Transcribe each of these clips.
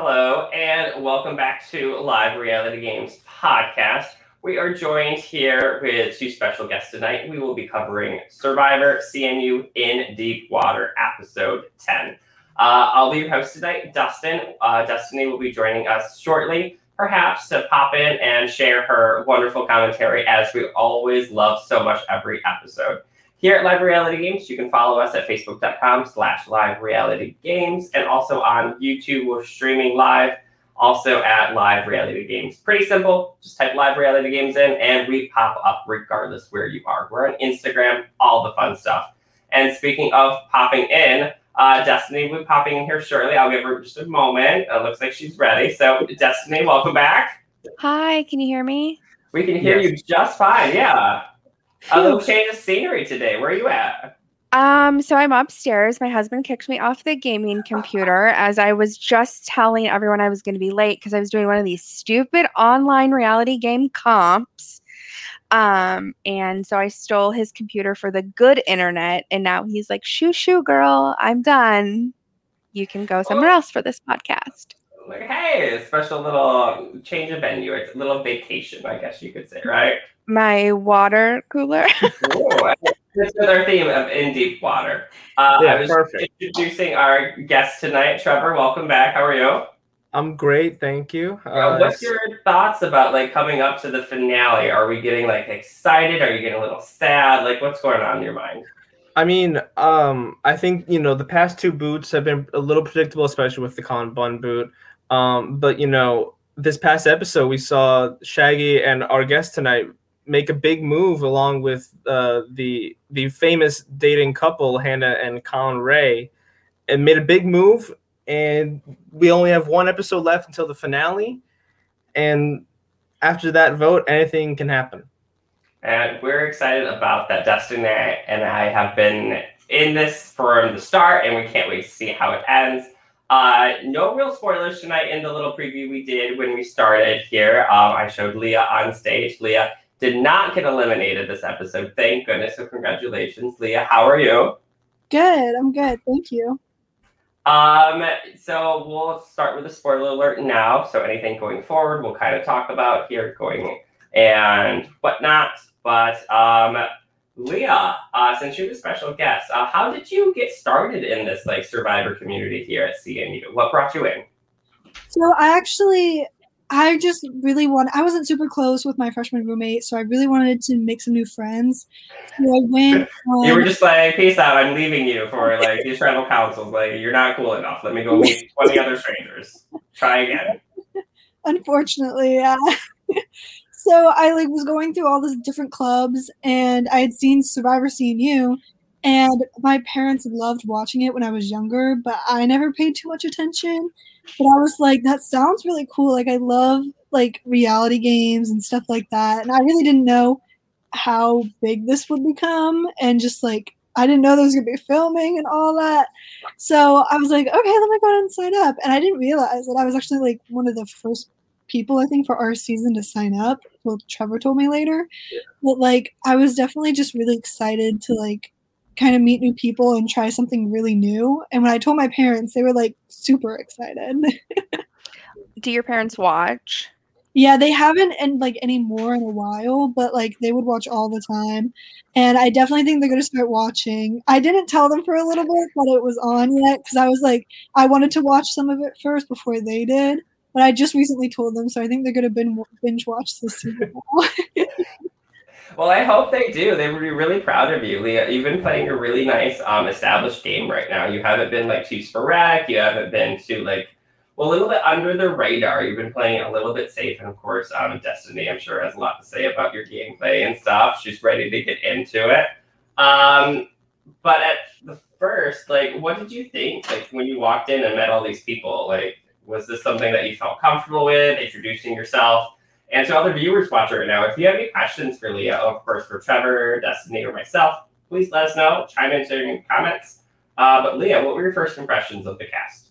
Hello, and welcome back to Live Reality Games podcast. We are joined here with two special guests tonight. We will be covering Survivor CNU in Deep Water, episode 10. Uh, I'll be your host tonight, Dustin. Uh, Destiny will be joining us shortly, perhaps to pop in and share her wonderful commentary, as we always love so much every episode. Here at Live Reality Games, you can follow us at facebook.com slash live reality games and also on YouTube. We're streaming live also at Live Reality Games. Pretty simple. Just type Live Reality Games in and we pop up regardless where you are. We're on Instagram, all the fun stuff. And speaking of popping in, uh, Destiny will be popping in here shortly. I'll give her just a moment. It looks like she's ready. So, Destiny, welcome back. Hi, can you hear me? We can hear yes. you just fine. Yeah. A little change of scenery today. Where are you at? Um, so I'm upstairs. My husband kicked me off the gaming computer as I was just telling everyone I was going to be late because I was doing one of these stupid online reality game comps. Um, and so I stole his computer for the good internet, and now he's like, "Shoo, shoo, girl, I'm done. You can go somewhere else for this podcast." Like, hey, a special little change of venue. It's a little vacation, I guess you could say, right? My water cooler. Ooh, this is our theme of in deep water. Uh, yeah, I was perfect. introducing our guest tonight, Trevor. Welcome back. How are you? I'm great, thank you. Uh, what's your thoughts about like coming up to the finale? Are we getting like excited? Are you getting a little sad? Like, what's going on in your mind? I mean, um, I think you know the past two boots have been a little predictable, especially with the Colin Bunn boot. Um, but you know, this past episode, we saw Shaggy and our guest tonight make a big move along with uh, the the famous dating couple Hannah and Colin Ray, and made a big move. And we only have one episode left until the finale, and after that vote, anything can happen. And we're excited about that. Destiny and I have been in this from the start, and we can't wait to see how it ends. Uh, no real spoilers tonight in the little preview we did when we started here. Um, I showed Leah on stage. Leah did not get eliminated this episode. Thank goodness. So congratulations, Leah. How are you? Good. I'm good. Thank you. Um, so we'll start with a spoiler alert now. So anything going forward, we'll kind of talk about here going and whatnot. But um, Leah, uh, since you're the special guest, uh, how did you get started in this like survivor community here at CNU? What brought you in? So I actually I just really want. I wasn't super close with my freshman roommate, so I really wanted to make some new friends. So I went. Um, you were just like, "Peace out! I'm leaving you for like these tribal councils. Like, you're not cool enough. Let me go meet twenty other strangers. Try again." Unfortunately, yeah. so I like was going through all these different clubs, and I had seen Survivor CNU, and my parents loved watching it when I was younger, but I never paid too much attention but I was like, that sounds really cool. Like I love like reality games and stuff like that. And I really didn't know how big this would become and just like I didn't know there was gonna be filming and all that. So I was like, okay, let me go ahead and sign up. And I didn't realize that I was actually like one of the first people I think for our season to sign up. Well, Trevor told me later. Yeah. But like I was definitely just really excited to like kind of meet new people and try something really new. And when I told my parents, they were like super excited. Do your parents watch? Yeah, they haven't and like anymore in a while, but like they would watch all the time. And I definitely think they're gonna start watching. I didn't tell them for a little bit that it was on yet because I was like I wanted to watch some of it first before they did. But I just recently told them, so I think they're gonna binge watch this season. Well, I hope they do. They would be really proud of you, Leah. You've been playing a really nice, um, established game right now. You haven't been like too sporadic. You haven't been too like well, a little bit under the radar. You've been playing a little bit safe, and of course, um, Destiny, I'm sure, has a lot to say about your gameplay and stuff. She's ready to get into it. Um, but at the first, like, what did you think? Like, when you walked in and met all these people, like, was this something that you felt comfortable with? Introducing yourself, and to other viewers watching right now, if you have any questions for Leah, of course, for Trevor, Destiny, or myself, please let us know. Chime in in comments. Uh, but Leah, what were your first impressions of the cast?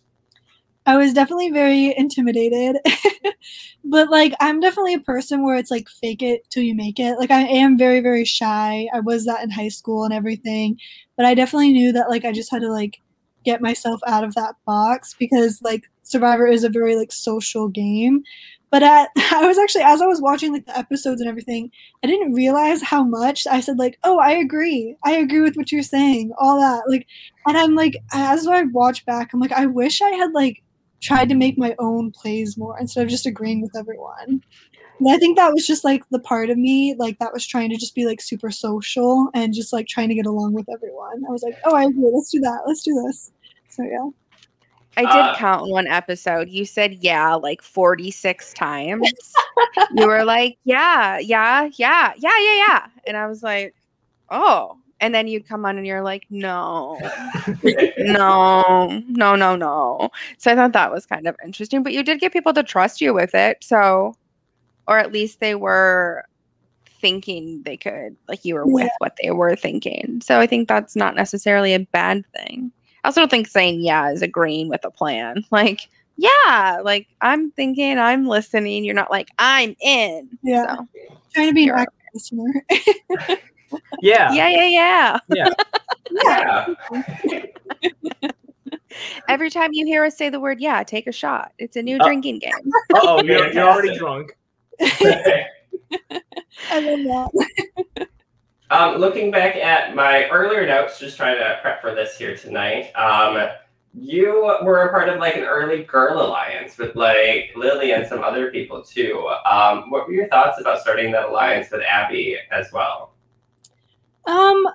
I was definitely very intimidated. but like I'm definitely a person where it's like fake it till you make it. Like I am very very shy. I was that in high school and everything, but I definitely knew that like I just had to like get myself out of that box because like Survivor is a very like social game. But at I was actually as I was watching like the episodes and everything, I didn't realize how much I said like, "Oh, I agree. I agree with what you're saying." All that. Like and I'm like as I watch back, I'm like I wish I had like tried to make my own plays more instead of just agreeing with everyone. And I think that was just like the part of me like that was trying to just be like super social and just like trying to get along with everyone. I was like, "Oh, I agree. Let's do that. Let's do this." So yeah. I did Uh, count one episode. You said yeah like 46 times. you were like, yeah, yeah, yeah, yeah, yeah, yeah. And I was like, oh. And then you'd come on and you're like, no, no, no, no, no. So I thought that was kind of interesting. But you did get people to trust you with it. So, or at least they were thinking they could, like you were with Yeah. what they were thinking. So I think that's not necessarily a bad thing. I also don't think saying yeah is agreeing with a plan. Like, yeah, like I'm thinking, I'm listening. You're not like, I'm in. Yeah. So, Trying to be an You're- active listener. Yeah. yeah, yeah, yeah. yeah. Every time you hear us say the word yeah, take a shot. It's a new Uh, drinking game. Oh, you're, you're already drunk. I love that. Um, looking back at my earlier notes, just trying to prep for this here tonight. Um, you were a part of like an early girl alliance with like Lily and some other people too. Um, what were your thoughts about starting that alliance with Abby as well? Um,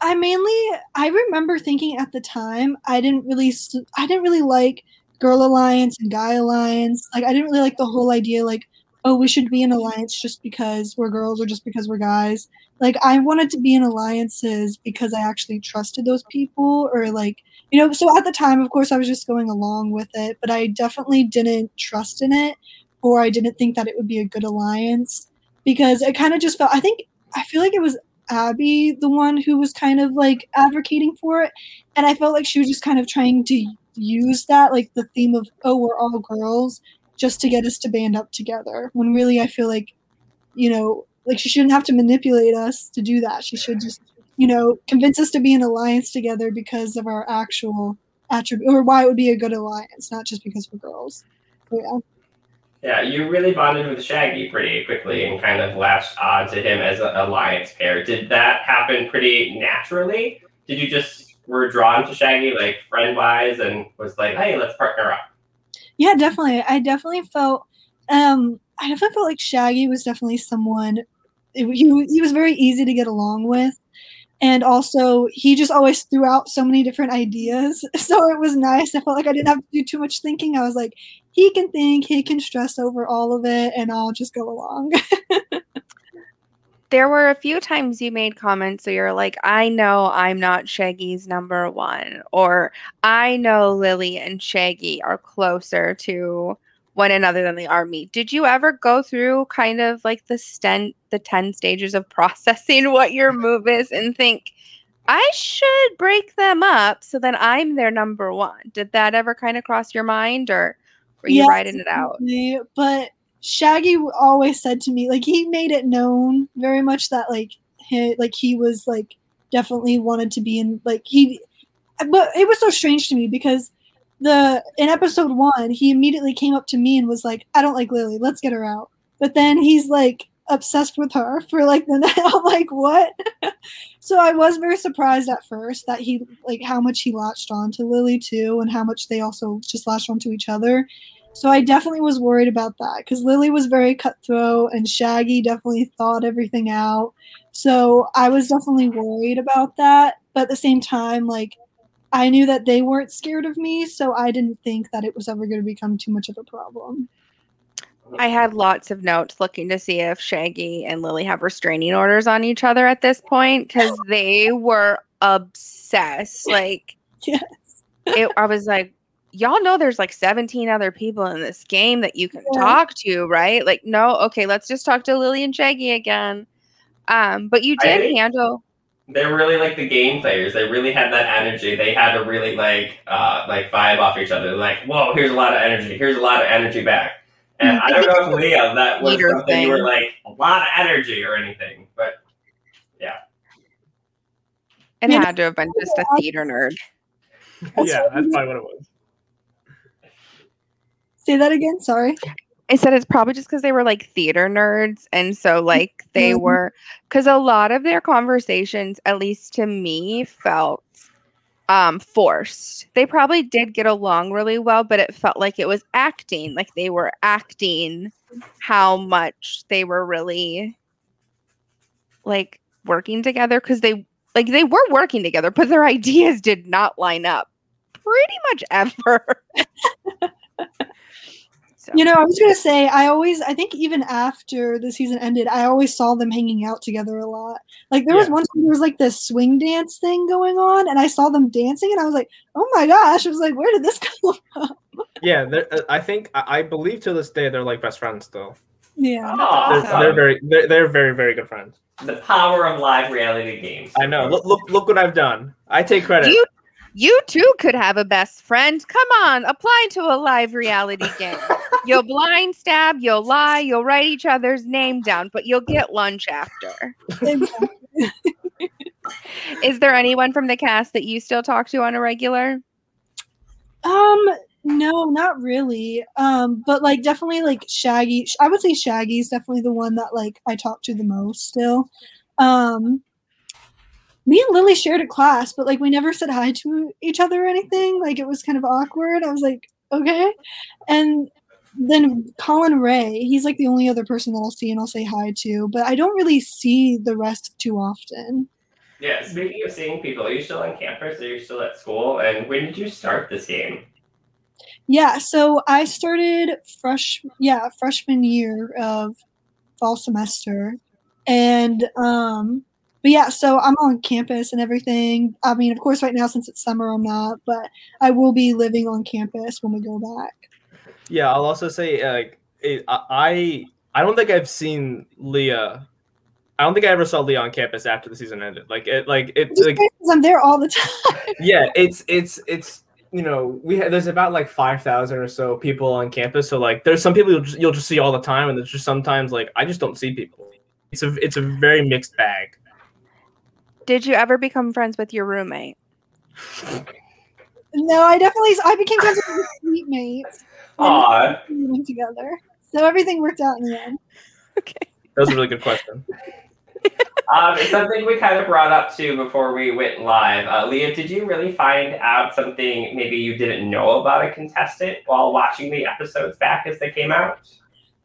I mainly I remember thinking at the time I didn't really I didn't really like girl alliance and guy alliance. Like I didn't really like the whole idea like oh we should be in alliance just because we're girls or just because we're guys. Like I wanted to be in alliances because I actually trusted those people or like you know so at the time of course I was just going along with it, but I definitely didn't trust in it or I didn't think that it would be a good alliance because it kind of just felt I think I feel like it was Abby the one who was kind of like advocating for it. And I felt like she was just kind of trying to use that, like the theme of, oh, we're all girls, just to get us to band up together. When really I feel like, you know, like she shouldn't have to manipulate us to do that. She should just, you know, convince us to be in alliance together because of our actual attribute or why it would be a good alliance, not just because we're girls. So, yeah. Yeah, you really bonded with Shaggy pretty quickly and kind of latched on to him as an alliance pair. Did that happen pretty naturally? Did you just were drawn to Shaggy like friend wise and was like, hey, let's partner up? Yeah, definitely. I definitely felt um I definitely felt like Shaggy was definitely someone it- he, he was very easy to get along with. And also he just always threw out so many different ideas. So it was nice. I felt like I didn't have to do too much thinking. I was like, he can think, he can stress over all of it, and I'll just go along. There were a few times you made comments so you're like, I know I'm not Shaggy's number one, or I know Lily and Shaggy are closer to one another than they are me. Did you ever go through kind of like the stent the 10 stages of processing what your move is and think, I should break them up so then I'm their number one? Did that ever kind of cross your mind or were you Yes, writing it out? But Shaggy always said to me, like he made it known very much that like he like he was like definitely wanted to be in like he but it was so strange to me because the in episode one he immediately came up to me and was like, I don't like Lily, let's get her out. But then he's like obsessed with her for like the night. I'm like, what? so I was very surprised at first that he like how much he latched on to Lily too, and how much they also just latched onto each other. So I definitely was worried about that because Lily was very cutthroat and Shaggy definitely thought everything out. So I was definitely worried about that. But at the same time, like I knew that they weren't scared of me, so I didn't think that it was ever going to become too much of a problem. I had lots of notes looking to see if Shaggy and Lily have restraining orders on each other at this point because they were obsessed. Like, Yes. it, I was like, y'all know there's like 17 other people in this game that you can Yeah. talk to, right? Like, no, okay, let's just talk to Lily and Shaggy again. Um, but you did think- handle. They're really like the game players. They really had that energy. They had to really like uh like vibe off each other. Like, whoa, here's a lot of energy. Here's a lot of energy back. And I don't know if Leah that was Leader something you were like a lot of energy or anything, but yeah. It had to have been just a theater nerd. yeah, that's probably what it was. Say that again. Sorry. I said it's probably just because they were like theater nerds. And so, like, they Mhm. were, because a lot of their conversations, at least to me, felt um forced. They probably did get along really well, but it felt like it was acting, like they were acting how much they were really like working together because they like they were working together, but their ideas did not line up pretty much ever. So- You know, I was gonna say, I always, I think even after the season ended, I always saw them hanging out together a lot. Like there was Yeah. one time there was like this swing dance thing going on, and I saw them dancing, and I was like, oh my gosh! I was like, where did this come from? Yeah, uh, I think I I believe to this day they're like best friends still. Yeah. They're, Awesome. they're very they're, they're very very good friends. The power of live reality games. I know. Look look look what I've done. I take credit. You you too could have a best friend. Come on, apply to a live reality game. You'll blind stab, you'll lie, you'll write each other's name down, but you'll get lunch after. Is there anyone from the cast that you still talk to on a regular? Um, no, not really. Um, but like definitely like Shaggy. I would say Shaggy's definitely the one that like I talk to the most still. Um, me and Lily shared a class, but like we never said hi to each other or anything. Like it was kind of awkward. I was like, okay. And then Colin Ray, he's like the only other person that I'll see and I'll say hi to, but I don't really see the rest too often. Yeah, speaking of seeing people, are you still on campus? Are you still at school? And when did you start this game? Yeah, so I started fresh yeah, freshman year of fall semester. And um but yeah, so I'm on campus and everything. I mean, of course right now since it's summer I'm not, but I will be living on campus when we go back. Yeah, I'll also say like it, I I don't think I've seen Leah. I don't think I ever saw Leah on campus after the season ended. Like it like it like I'm there all the time. yeah, it's it's it's you know we ha- there's about like five thousand or so people on campus. So like there's some people you'll just, you'll just see all the time, and there's just sometimes like I just don't see people. It's a it's a very mixed bag. Did you ever become friends with your roommate? no, I definitely I became friends with my suite mates. Aw, We went together. So everything worked out in the end. Okay. That was a really good question. um, it's something we kind of brought up too before we went live. Uh, Leah, did you really find out something maybe you didn't know about a contestant while watching the episodes back as they came out?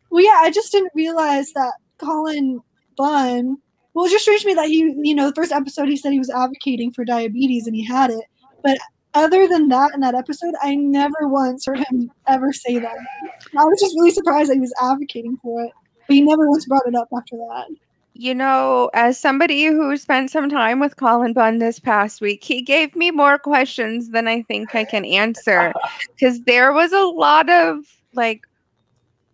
Well, yeah, I just didn't realize that Colin Bunn. Well, it's just strange to me that he, you know, the first episode he said he was advocating for diabetes and he had it. But other than that, in that episode, I never once heard him ever say that. I was just really surprised that he was advocating for it, but he never once brought it up after that. You know, as somebody who spent some time with Colin Bunn this past week, he gave me more questions than I think I can answer because there was a lot of like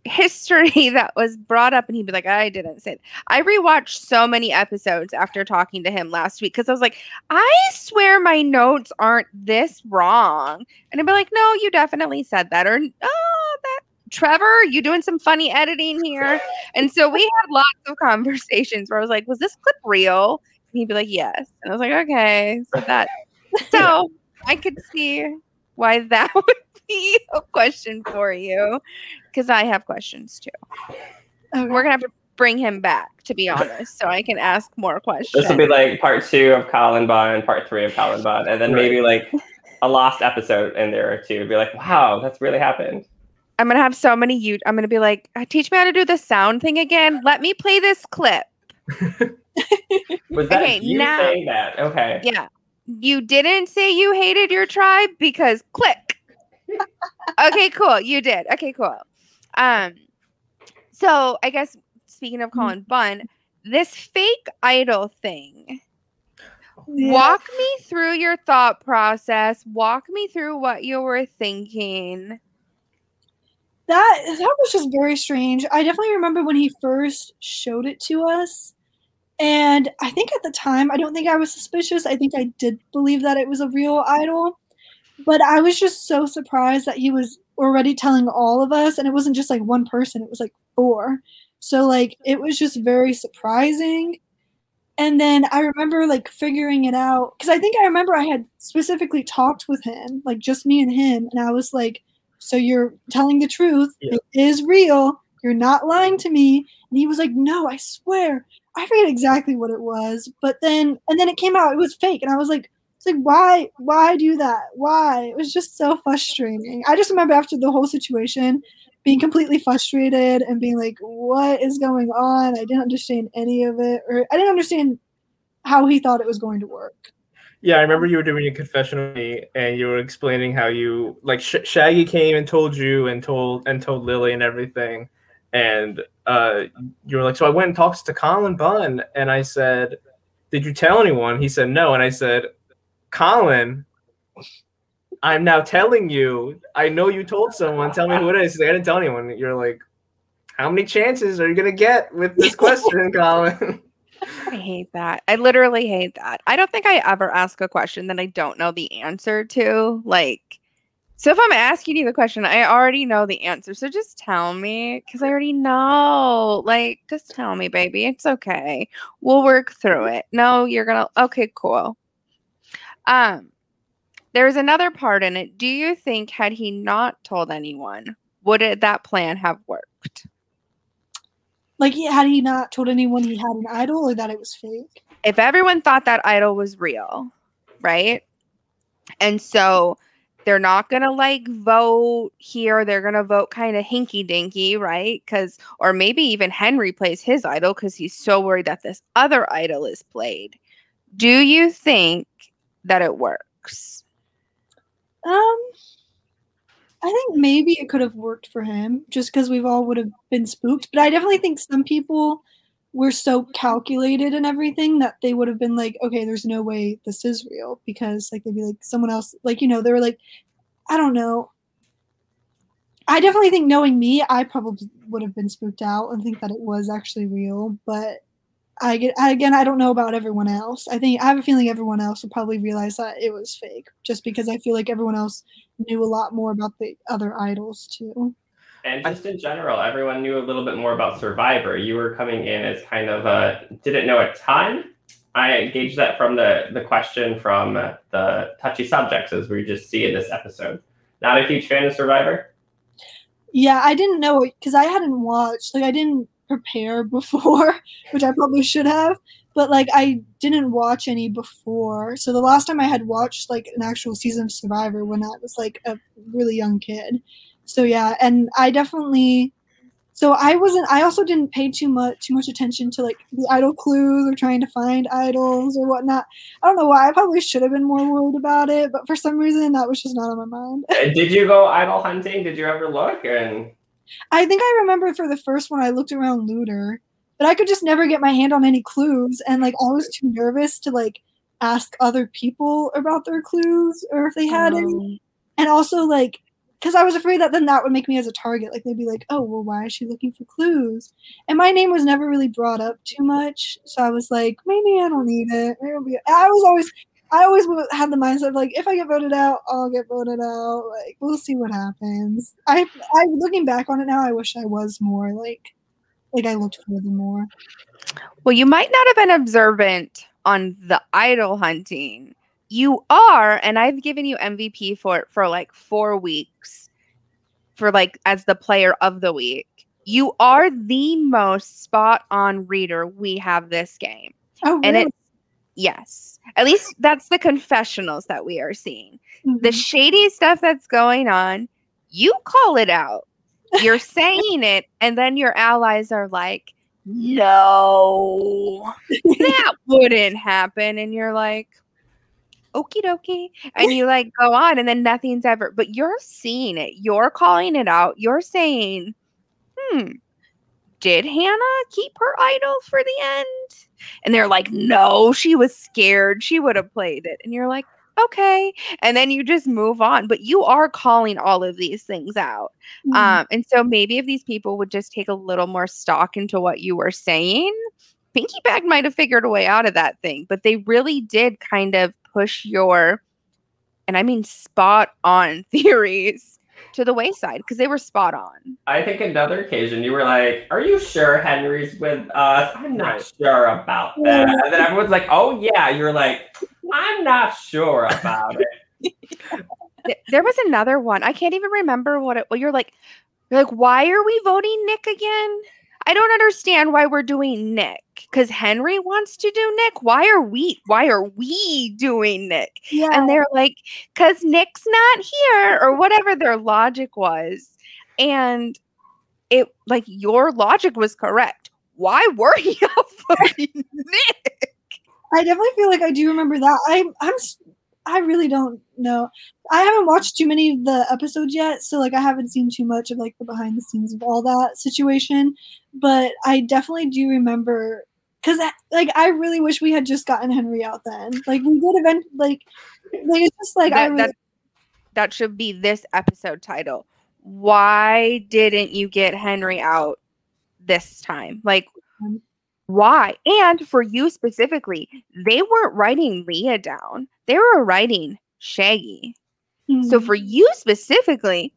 history that was brought up, and he'd be like, I didn't say. It. I rewatched so many episodes after talking to him last week because I was like, I swear my notes aren't this wrong. And I'd be like, No, you definitely said that. Or, Oh, that. Trevor, you doing some funny editing here? And so we had lots of conversations where I was like, "Was this clip real?" And he'd be like, "Yes." And I was like, "Okay." So that, so I could see why that would be a question for you, because I have questions too. Okay. We're gonna have to bring him back, to be honest, so I can ask more questions. This will be like part two of Colin Bunn, part three of Colin Bunn, and then Right. maybe like a lost episode in there or two. Be like, wow, that's really happened. I'm gonna have so many. You, I'm gonna be like, "Uh, "Teach me how to do the sound thing again. Let me play this clip." Was that Okay, you now- saying that? Okay. Yeah. You didn't say you hated your tribe because click. Okay, cool. You did. Okay, cool. Um so I guess speaking of Colin Bunn, this fake idol thing. Yeah. Walk me through your thought process. Walk me through what you were thinking. that that was just very strange. I definitely remember when he first showed it to us. And I think at the time, I don't think I was suspicious. I think I did believe that it was a real idol. But I was just so surprised that he was already telling all of us and it wasn't just like one person, it was like four. So like it was just very surprising. And then I remember like figuring it out because I think I remember I had specifically talked with him, like just me and him, and I was like, "So you're telling the truth? Yeah. It is real. You're not lying to me." And he was like, "No, I swear." I forget exactly what it was, but then and then it came out it was fake, and I was like, "It's like why why do that? Why?" It was just so frustrating. I just remember after the whole situation being completely frustrated and being like, "What is going on?" I didn't understand any of it, or I didn't understand how he thought it was going to work. Yeah, I remember you were doing a confession with me, and you were explaining how you like Sh- Shaggy came and told you and told and told Lily and everything, and uh, you were like, so I went and talked to Colin Bunn, and I said, did you tell anyone? He said no, and I said, Colin, I'm now telling you. I know you told someone. Tell me who it is. Like, I didn't tell anyone. You're like, how many chances are you gonna get with this question, Colin? I hate that. I literally hate that. I don't think I ever ask a question that I don't know the answer to. Like, so if I'm asking you the question, I already know the answer. So just tell me because I already know. Like, just tell me, baby. It's okay. We'll work through it. No, you're gonna. Okay, cool. Um, there's another part in it. Do you think had he not told anyone, would it, that plan have worked? Like, had he not told anyone he had an idol or that it was fake? if everyone thought that idol was real, right? And so they're not gonna like vote here, they're gonna vote kind of hinky dinky, right? Because, or maybe even Henry plays his idol because he's so worried that this other idol is played. Do you think that it works? Um, I think maybe it could have worked for him just because we've all would have been spooked. But I definitely think some people were so calculated and everything that they would have been like, okay, there's no way this is real because like they'd be like someone else, like you know, they were like, I don't know. I definitely think knowing me, I probably would have been spooked out and think that it was actually real. But I get again, I don't know about everyone else. I think I have a feeling everyone else would probably realize that it was fake, just because I feel like everyone else knew a lot more about the other idols too. And just in general, everyone knew a little bit more about Survivor. You were coming in as kind of a didn't know a ton. I gauged that from the the question from uh, the touchy subjects as we just see in this episode. Not a huge fan of Survivor. Yeah, I didn't know because I hadn't watched. Like, I didn't prepare before, which I probably should have. But like, I didn't watch any before. So the last time I had watched like an actual season of Survivor when I was like a really young kid. So yeah, and I definitely. So I wasn't. I also didn't pay too much too much attention to like the idol clues or trying to find idols or whatnot. I don't know why. I probably should have been more worried about it, but for some reason that was just not on my mind. Did you go idol hunting? Did you ever look? And I think I remember for the first one I looked around looter, but I could just never get my hand on any clues and like I was too nervous to like ask other people about their clues or if they had any. Um, And also like because I was afraid that then that would make me as a target. Like they'd be like, "Oh, well, why is she looking for clues?" And my name was never really brought up too much, so I was like, maybe I don't need it. Maybe. I was always, I always had the mindset of like, if I get voted out, I'll get voted out. Like we'll see what happens. I, I looking back on it now, I wish I was more like, like I looked for them more. Well, you might not have been observant on the idol hunting. You are, and I've given you MVP for it for like four weeks for like as the player of the week. You are the most spot on reader we have this game. Oh, And really? Yes, at least that's the confessionals that we are seeing. The Mhm. shady stuff that's going on, you call it out. You're saying it, and then your allies are like, no, that wouldn't happen. And you're like, okie dokie. And you like go on, and then nothing's ever, but you're seeing it. You're calling it out. You're saying, hmm, did Hannah keep her idol for the end? And they're like, no, she was scared. She would have played it. And you're like, okay. And then you just move on. But you are calling all of these things out. Mhm. Um, and so maybe if these people would just take a little more stock into what you were saying, Pinky Pact might have figured a way out of that thing. But they really did kind of push your, and I mean spot on theories to the wayside because they were spot on. I think another occasion you were like, "Are you sure Henry's with us?" I'm not sure about that. And then everyone's like, "Oh yeah." You're like, "I'm not sure about it." There was another one. I can't even remember what it. Well, you're like, you're like, why are we voting Nick again? I don't understand why we're doing Nick because Henry wants to do Nick. Why are we? Why are we doing Nick? Yeah. And they're like, because Nick's not here, or whatever their logic was. And it, like, your logic was correct. Why were you Nick? I definitely feel like I do remember that. I'm s- I really don't know. I haven't watched too many of the episodes yet, so like I haven't seen too much of like the behind the scenes of all that situation. But I definitely do remember because like I really wish we had just gotten Henry out then. Like we did event like like it's just like I that, really, that, that should be this episode title. Why didn't you get Henry out this time? Like, Um, why? And for you specifically, they weren't writing Leah down, they were writing Shaggy. So Mhm. for you specifically,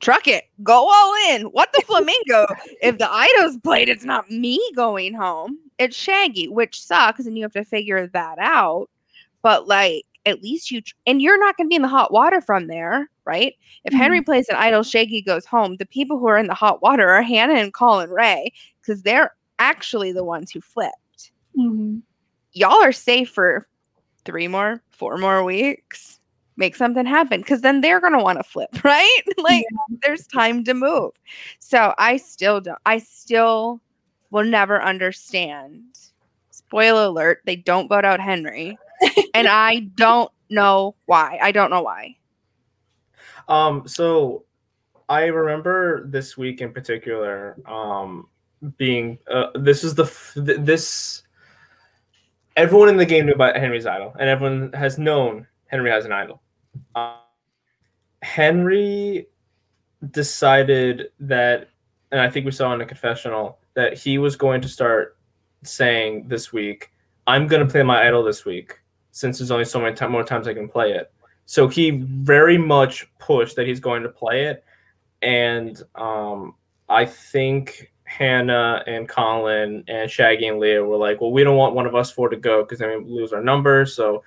truck it, go all in. What the flamingo? if the idols played, it's not me going home. It's Shaggy, which sucks, and you have to figure that out. But like, at least you tr- and you're not going to be in the hot water from there, right? If Henry plays an idol, Shaggy goes home. The people who are in the hot water are Hannah and Colin Ray because they're actually the ones who flipped. Mhm. Y'all are safe for three more, four more weeks. Make something happen because then they're going to want to flip, right? like, there's time to move. So I still don't, I still will never understand. Spoiler alert, they don't vote out Henry. and I don't know why. I don't know why. Um, so I remember this week in particular, um, being uh, this is the f- this everyone in the game knew about Henry's idol, and everyone has known Henry has an idol. Uh, Henry decided that, and I think we saw in the confessional that he was going to start saying this week, "I'm going to play my idol this week." Since there's only so many time, more times I can play it, so he very much pushed that he's going to play it, and um, I think Hannah and Colin and Shaggy and Leah were like, "Well, we don't want one of us four to go because then we lose our number. So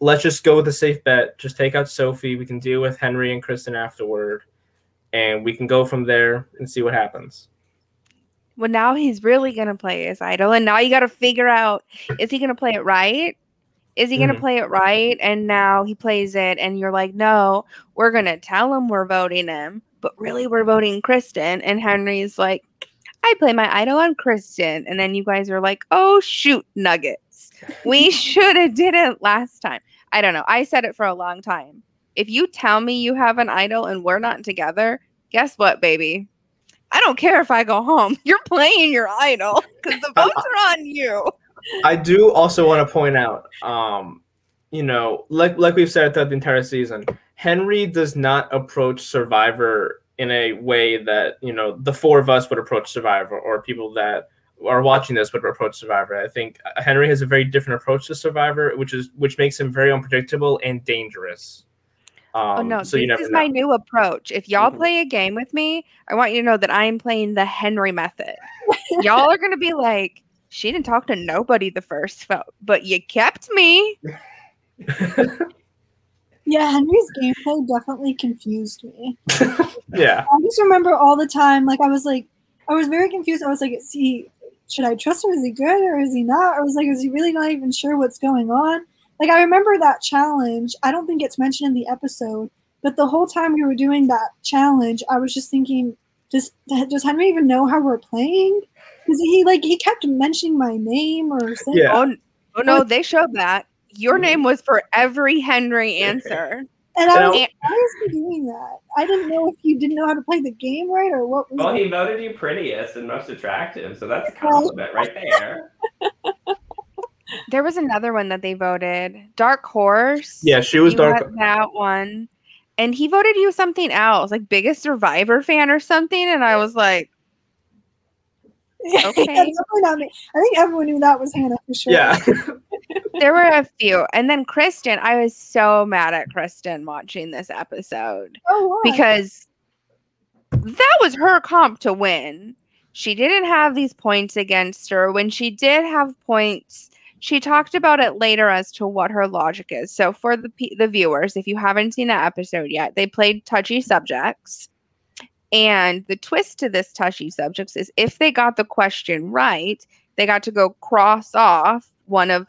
let's just go with a safe bet. Just take out Sophie. We can deal with Henry and Kristen afterward, and we can go from there and see what happens." Well, now he's really going to play his idol. And now you got to figure out is he going to play it right? Is he going to Mhm. play it right? And now he plays it, and you're like, no, we're going to tell him we're voting him, but really we're voting Kristen. And Henry's like, I play my idol on Kristen. And then you guys are like, oh, shoot, nuggets. We should have did it last time. I don't know. I said it for a long time. If you tell me you have an idol and we're not together, guess what, baby? I don't care if I go home. You're playing your idol because the votes are on you. I do also want to point out, um, you know, like like we've said throughout the entire season, Henry does not approach Survivor in a way that you know the four of us would approach Survivor, or people that are watching this would approach Survivor. I think Henry has a very different approach to Survivor, which is which makes him very unpredictable and dangerous. Um, oh no, so you this never is know. my new approach. If y'all Mhm. play a game with me, I want you to know that I'm playing the Henry method. y'all are gonna be like, she didn't talk to nobody the first vote, but you kept me. Yeah, Henry's gameplay definitely confused me. yeah, I just remember all the time, like I was like, I was very confused. I was like, is he, should I trust him? Is he good or is he not? I was like, is he really not even sure what's going on? Like I remember that challenge. I don't think it's mentioned in the episode, but the whole time we were doing that challenge, I was just thinking, does does Henry even know how we're playing? Because he like he kept mentioning my name or saying, Yeah. Oh, oh no, they showed that. Your mm-hmm. name was for every Henry answer. and I was like, why is he doing that? I didn't know if you didn't know how to play the game right or what was. Well, he voted you prettiest and most attractive, so that's a compliment right there. There was another one that they voted. Dark Horse. yeah, she was You dark. had that one. And he voted you something else, like biggest survivor fan or something. And I was like, Okay. definitely not me. I think everyone knew that was Hannah for sure. Yeah, there were a few. And then Kristen, I was so mad at Kristen watching this episode Oh, because that was her comp to win. She didn't have these points against her. When she did have points, she talked about it later as to what her logic is. So for the the viewers, if you haven't seen that episode yet, they played touchy subjects. And the twist to this touchy subjects is if they got the question right, they got to go cross off one of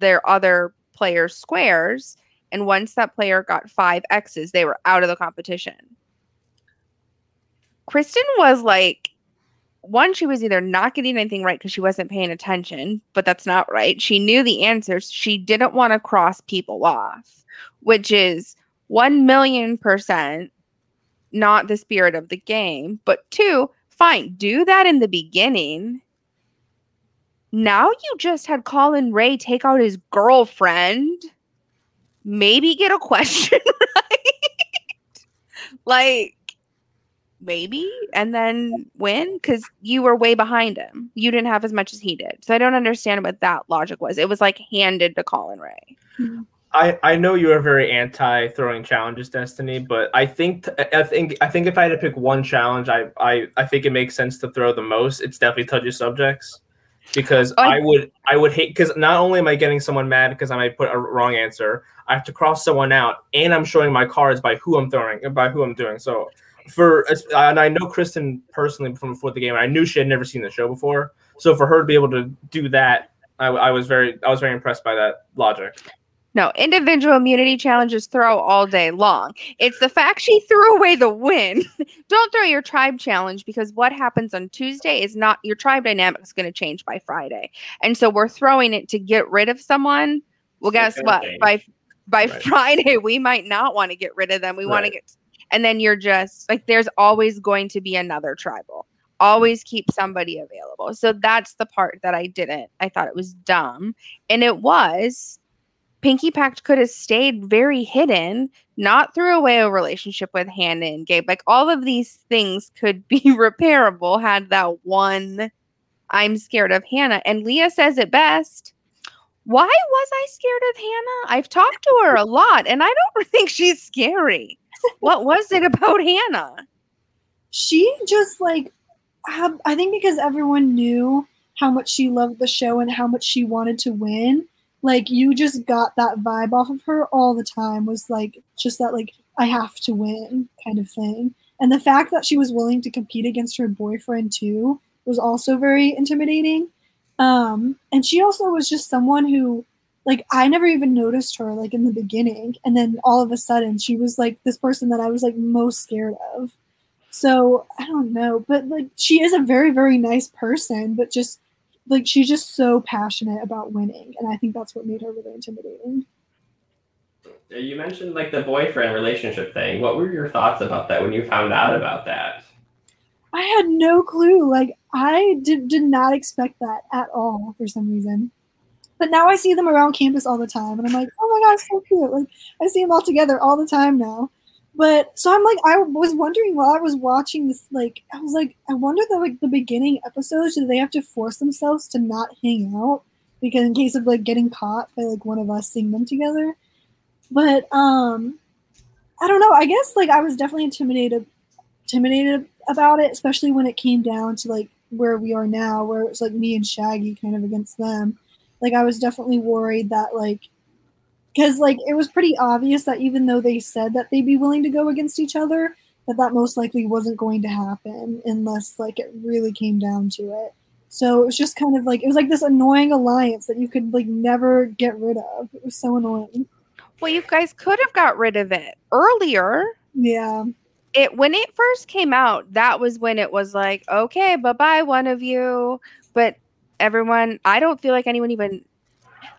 their other player's squares. And once that player got five X's, they were out of the competition. Kristen was like, one, she was either not getting anything right because she wasn't paying attention, but that's not right. She knew the answers. She didn't want to cross people off, which is 1 million percent not the spirit of the game. But two, fine, do that in the beginning. Now you just had Colin Ray take out his girlfriend. Maybe get a question right. like, maybe, and then win because you were way behind him. You didn't have as much as he did. So I don't understand what that logic was. It was like handed to Colin Ray. I, I know you are very anti throwing challenges, Destiny, but I think I think I think if I had to pick one challenge, I I, I think it makes sense to throw the most. It's definitely touchy subjects because I- I would I would hate because not only am I getting someone mad because I might put a wrong answer, I have to cross someone out, and I'm showing my cards by who I'm throwing by who I'm doing. So for and I know Kristen personally from before the game, I knew she had never seen the show before. So for her to be able to do that, I, I was very I was very impressed by that logic. No, individual immunity challenges throw all day long. It's the fact she threw away the win. Don't throw your tribe challenge because what happens on Tuesday is not your tribe dynamic is going to change by Friday. And so we're throwing it to get rid of someone. Well, guess gonna what? By by Right. Friday, we might not want to get rid of them. We want to get and then you're just like there's always going to be another tribal. Always keep somebody available. So that's the part that I didn't. I thought it was dumb. And it was Pinky Pact could have stayed very hidden, not threw away a relationship with Hannah and Gabe. Like all of these things could be repairable had that one I'm scared of Hannah. And Leah says it best. Why was I scared of Hannah? I've talked to her a lot and I don't think she's scary. What was it about Hannah? she just like I think because everyone knew how much she loved the show and how much she wanted to win. Like you just got that vibe off of her all the time was like just that like I have to win kind of thing. And the fact that she was willing to compete against her boyfriend too was also very intimidating. Um and she also was just someone who like I never even noticed her like in the beginning and then all of a sudden she was like this person that I was like most scared of. So I don't know, but like she is a very very nice person, but just like she's just so passionate about winning, and I think that's what made her really intimidating. You mentioned like the boyfriend relationship thing. What were your thoughts about that when you found out about that? I had no clue. Like I did did not expect that at all for some reason. But now I see them around campus all the time, and I'm like, oh my gosh, so cute! Like I see them all together all the time now. But so I'm like, I was wondering while I was watching this, like I was like, I wonder that like the beginning episodes, do they have to force themselves to not hang out because in case of like getting caught by like one of us seeing them together? But um, I don't know. I guess like I was definitely intimidated, intimidated about it, especially when it came down to like where we are now, where it's like me and Shaggy kind of against them. Like I was definitely worried that like because like it was pretty obvious that even though they said that they'd be willing to go against each other, that that most likely wasn't going to happen unless like it really came down to it. So it was just kind of like it was like this annoying alliance that you could like never get rid of. It was so annoying. Well, you guys could have got rid of it earlier. Yeah. it when it first came out, that was when it was like, okay, bye bye, one of you. But everyone, I don't feel like anyone even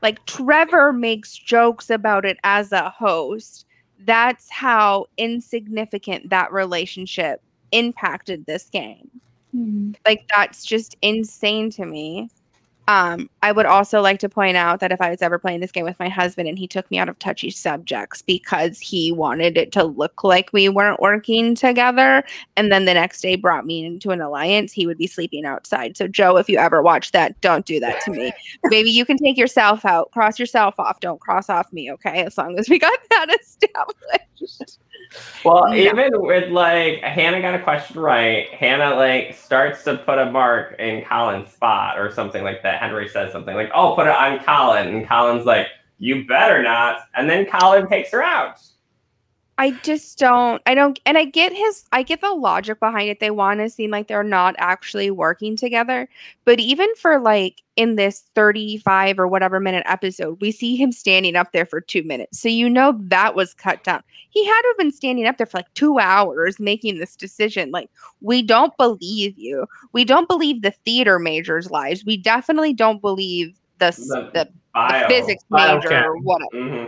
like Trevor makes jokes about it as a host. That's how insignificant that relationship impacted this game. Hmm. Like that's just insane to me. Um, I would also like to point out that if I was ever playing this game with my husband and he took me out of touchy subjects because he wanted it to look like we weren't working together, and then the next day brought me into an alliance, he would be sleeping outside. So, Joe, if you ever watch that, don't do that to me. Maybe you can take yourself out, cross yourself off. Don't cross off me, okay? As long as we got that established. Well, No. even with like Hannah got a question right, Hannah like starts to put a mark in Colin's spot or something like that. Henry says something like, "Oh, put it on Colin," and Colin's like, "You better not." And then Colin takes her out. I just don't I don't and I get his I get the logic behind it. They want to seem like they're not actually working together. But even for like in this 35 or whatever minute episode, we see him standing up there for 2 minutes. So you know that was cut down. He had to have been standing up there for like 2 hours making this decision. Like we don't believe you. We don't believe the theater majors lives. We definitely don't believe the The the, the physics Bio major or whatever Mhm.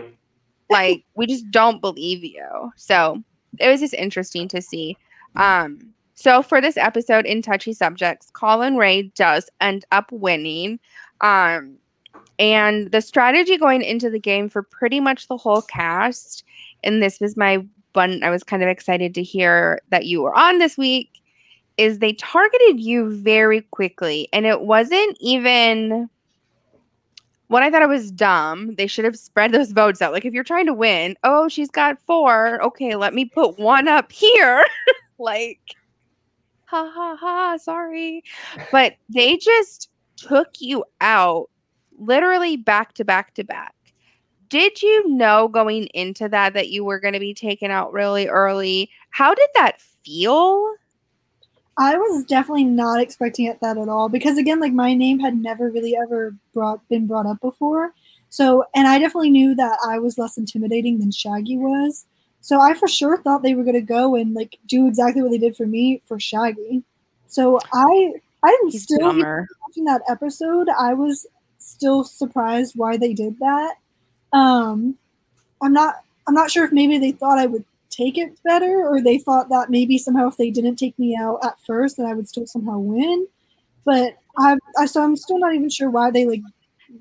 Like we just don't believe you. So it was just interesting to see. Um so for this episode in touchy subjects colin ray does end up winning. Um and the strategy going into the game for pretty much the whole cast and this was my one i was kind of excited to hear that you were on this week is they targeted you very quickly. And it wasn't even when I thought it was dumb, they should have spread those votes out. Like if you're trying to win, oh, she's got four. Okay, let me put one up here. like, ha ha ha, sorry. But they just took you out literally back to back to back. Did you know going into that that you were going to be taken out really early? How did that feel? I was definitely not expecting it that at all because again, like my name had never really ever brought been brought up before. So, and I definitely knew that I was less intimidating than Shaggy was. So I for sure thought they were gonna go and like do exactly what they did for me for Shaggy. So I I'm He's still watching that episode. I was still surprised why they did that. Um, I'm not I'm not sure if maybe they thought I would take it better or they thought that maybe somehow if they didn't take me out at first that I would still somehow win. But I, I so I'm still not even sure why they like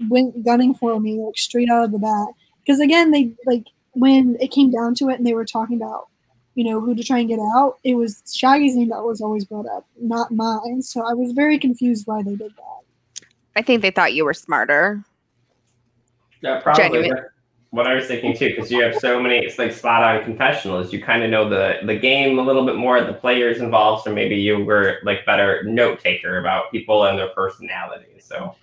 went gunning for me like straight out of the bat. Because again, they like when it came down to it and they were talking about you know who to try and get out, it was Shaggy's name that was always brought up, not mine. So I was very confused why they did that. I think they thought you were smarter. Yeah, probably. Genuine. That's What I was thinking too, because you have so many, it's like spot on confessionals. You kind of know the the game a little bit more, the players involved, so maybe you were like better note taker about people and their personalities. So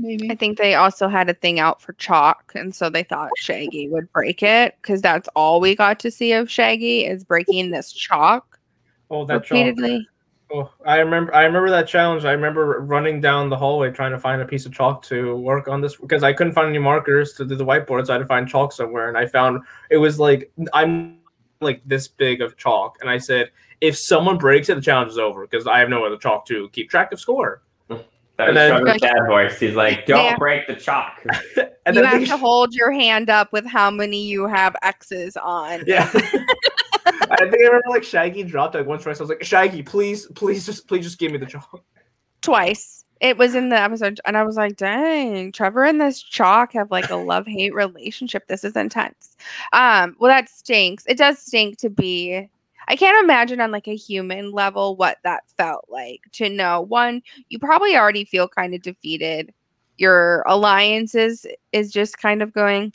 Maybe. I think they also had a thing out for chalk, and so they thought Shaggy would break it because that's all we got to see of Shaggy is breaking this chalk Oh, that chalk. Oh, I remember. I remember that challenge. I remember running down the hallway trying to find a piece of chalk to work on this because I couldn't find any markers to do the whiteboard, so I had to find chalk somewhere. And I found it was like I'm like this big of chalk, and I said, if someone breaks it, the challenge is over because I have no other chalk to keep track of score. That was then- Trevor's dad voice. He's like, "Don't Yeah. break the chalk." And you then have they- to hold your hand up with how many you have X's on. Yeah. I think I remember like Shaggy dropped like once twice. I was like, Shaggy, please, please, just please, just give me the chalk. Twice. It was in the episode, and I was like, dang, Trevor and this chalk have like a love hate relationship. This is intense. Um, well, that stinks. It does stink to be. I can't imagine on like a human level what that felt like to know one, you probably already feel kind of defeated. Your alliances is just kind of going,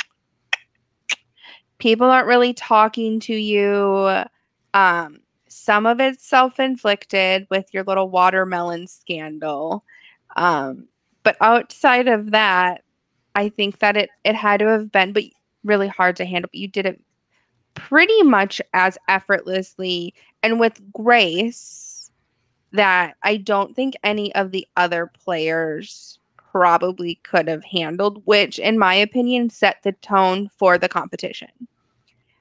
people aren't really talking to you. Um, some of it's self-inflicted with your little watermelon scandal. Um, but outside of that, I think that it it had to have been but really hard to handle. But you did it pretty much as effortlessly and with grace that I don't think any of the other players probably could have handled, which in my opinion set the tone for the competition.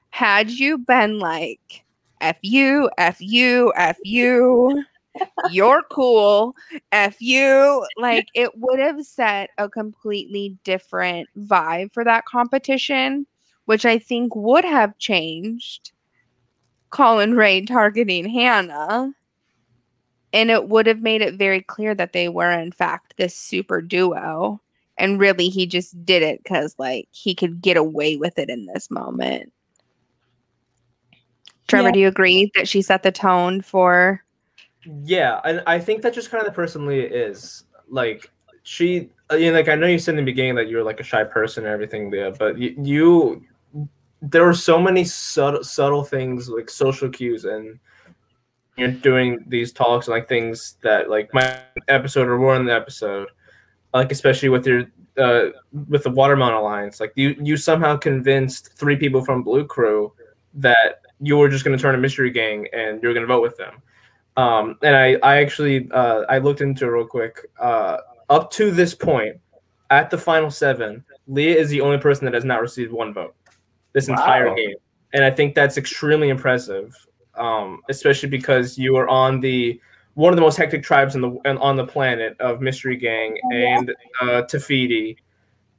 Had you been like F you, F you, F you, you're cool, F you, like it would have set a completely different vibe for that competition, which I think would have changed Colin Ray targeting Hannah. and it would have made it very clear that they were in fact this super duo and really he just did it because like he could get away with it in this moment trevor Yeah. do you agree that she set the tone for Yeah, and I think that's just kind of the person Leah is. Like she, you know, like I know you said in the beginning that you were like a shy person and everything, Leah, but you, you there were so many subtle, subtle things like social cues and you're doing these talks and like things that like my episode or more in the episode, like especially with your uh with the Watermelon Alliance, like you you somehow convinced three people from Blue Crew that you were just going to turn a mystery gang and you're going to vote with them. Um, and I, I actually, uh, I looked into it real quick. Uh, up to this point, at the final seven, Leah is the only person that has not received one vote this Wow. entire game, and I think that's extremely impressive. Um, especially because you are on the one of the most hectic tribes in the and on the planet of Mystery Gang Oh, and uh, Tafiti.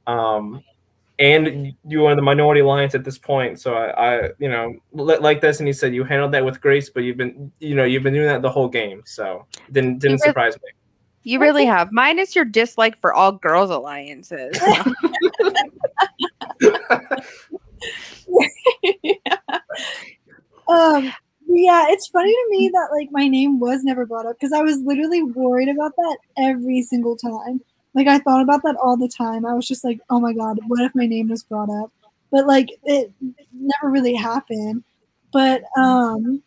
Um, and you are in the minority alliance at this point. So I, I you know, li- like this, and he said you handled that with grace, but you've been, you know, you've been doing that the whole game. So didn't didn't re- surprise me. you really have minus your dislike for all girls alliances Um, yeah, it's funny to me that like my name was never brought up because I was literally worried about that every single time. Like I thought about that all the time. I was just like, oh my god, what if my name was brought up? But like it never really happened. But um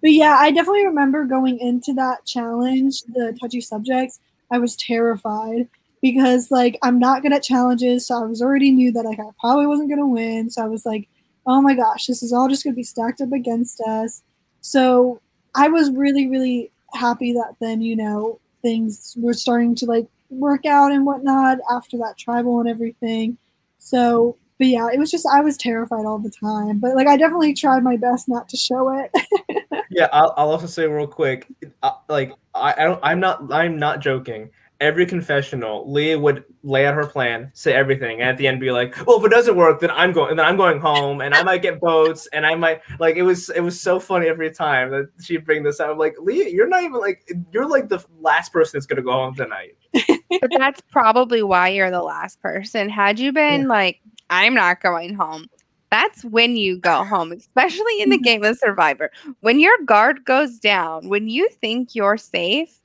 but yeah, I definitely remember going into that challenge, the touchy subjects, I was terrified because like I'm not good at challenges, so I was already knew that like I probably wasn't gonna win. So I was like, oh my gosh, this is all just going to be stacked up against us. So I was really, really happy that then, you know, things were starting to like work out and whatnot after that tribal and everything. So, but yeah, it was just, I was terrified all the time. But like, I definitely tried my best not to show it. Yeah, I'll, I'll also say real quick, uh, like I, I don't, I'm not, I'm not joking. Every confessional, Leah would lay out her plan, say everything, and at the end be like, "Well, if it doesn't work, then I'm going, then I'm going home, and I might get votes, and I might like." It was, it was so funny every time that she'd bring this up. I'm like, Leah, you're not even like, you're like the last person that's gonna go home tonight. but that's probably why you're the last person had you been like i'm not going home that's when you go home especially in the mm-hmm. game of survivor when your guard goes down when you think you're safe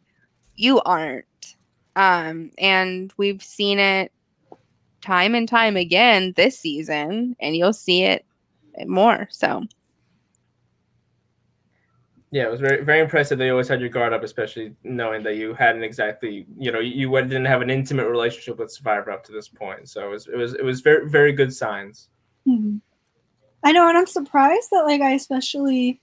you aren't um and we've seen it time and time again this season and you'll see it more so Yeah, it was very, very impressive. They always had your guard up, especially knowing that you hadn't exactly, you know, you didn't have an intimate relationship with Survivor up to this point. So it was, it was, it was very, very good signs. Hmm. I know, and I'm surprised that like I especially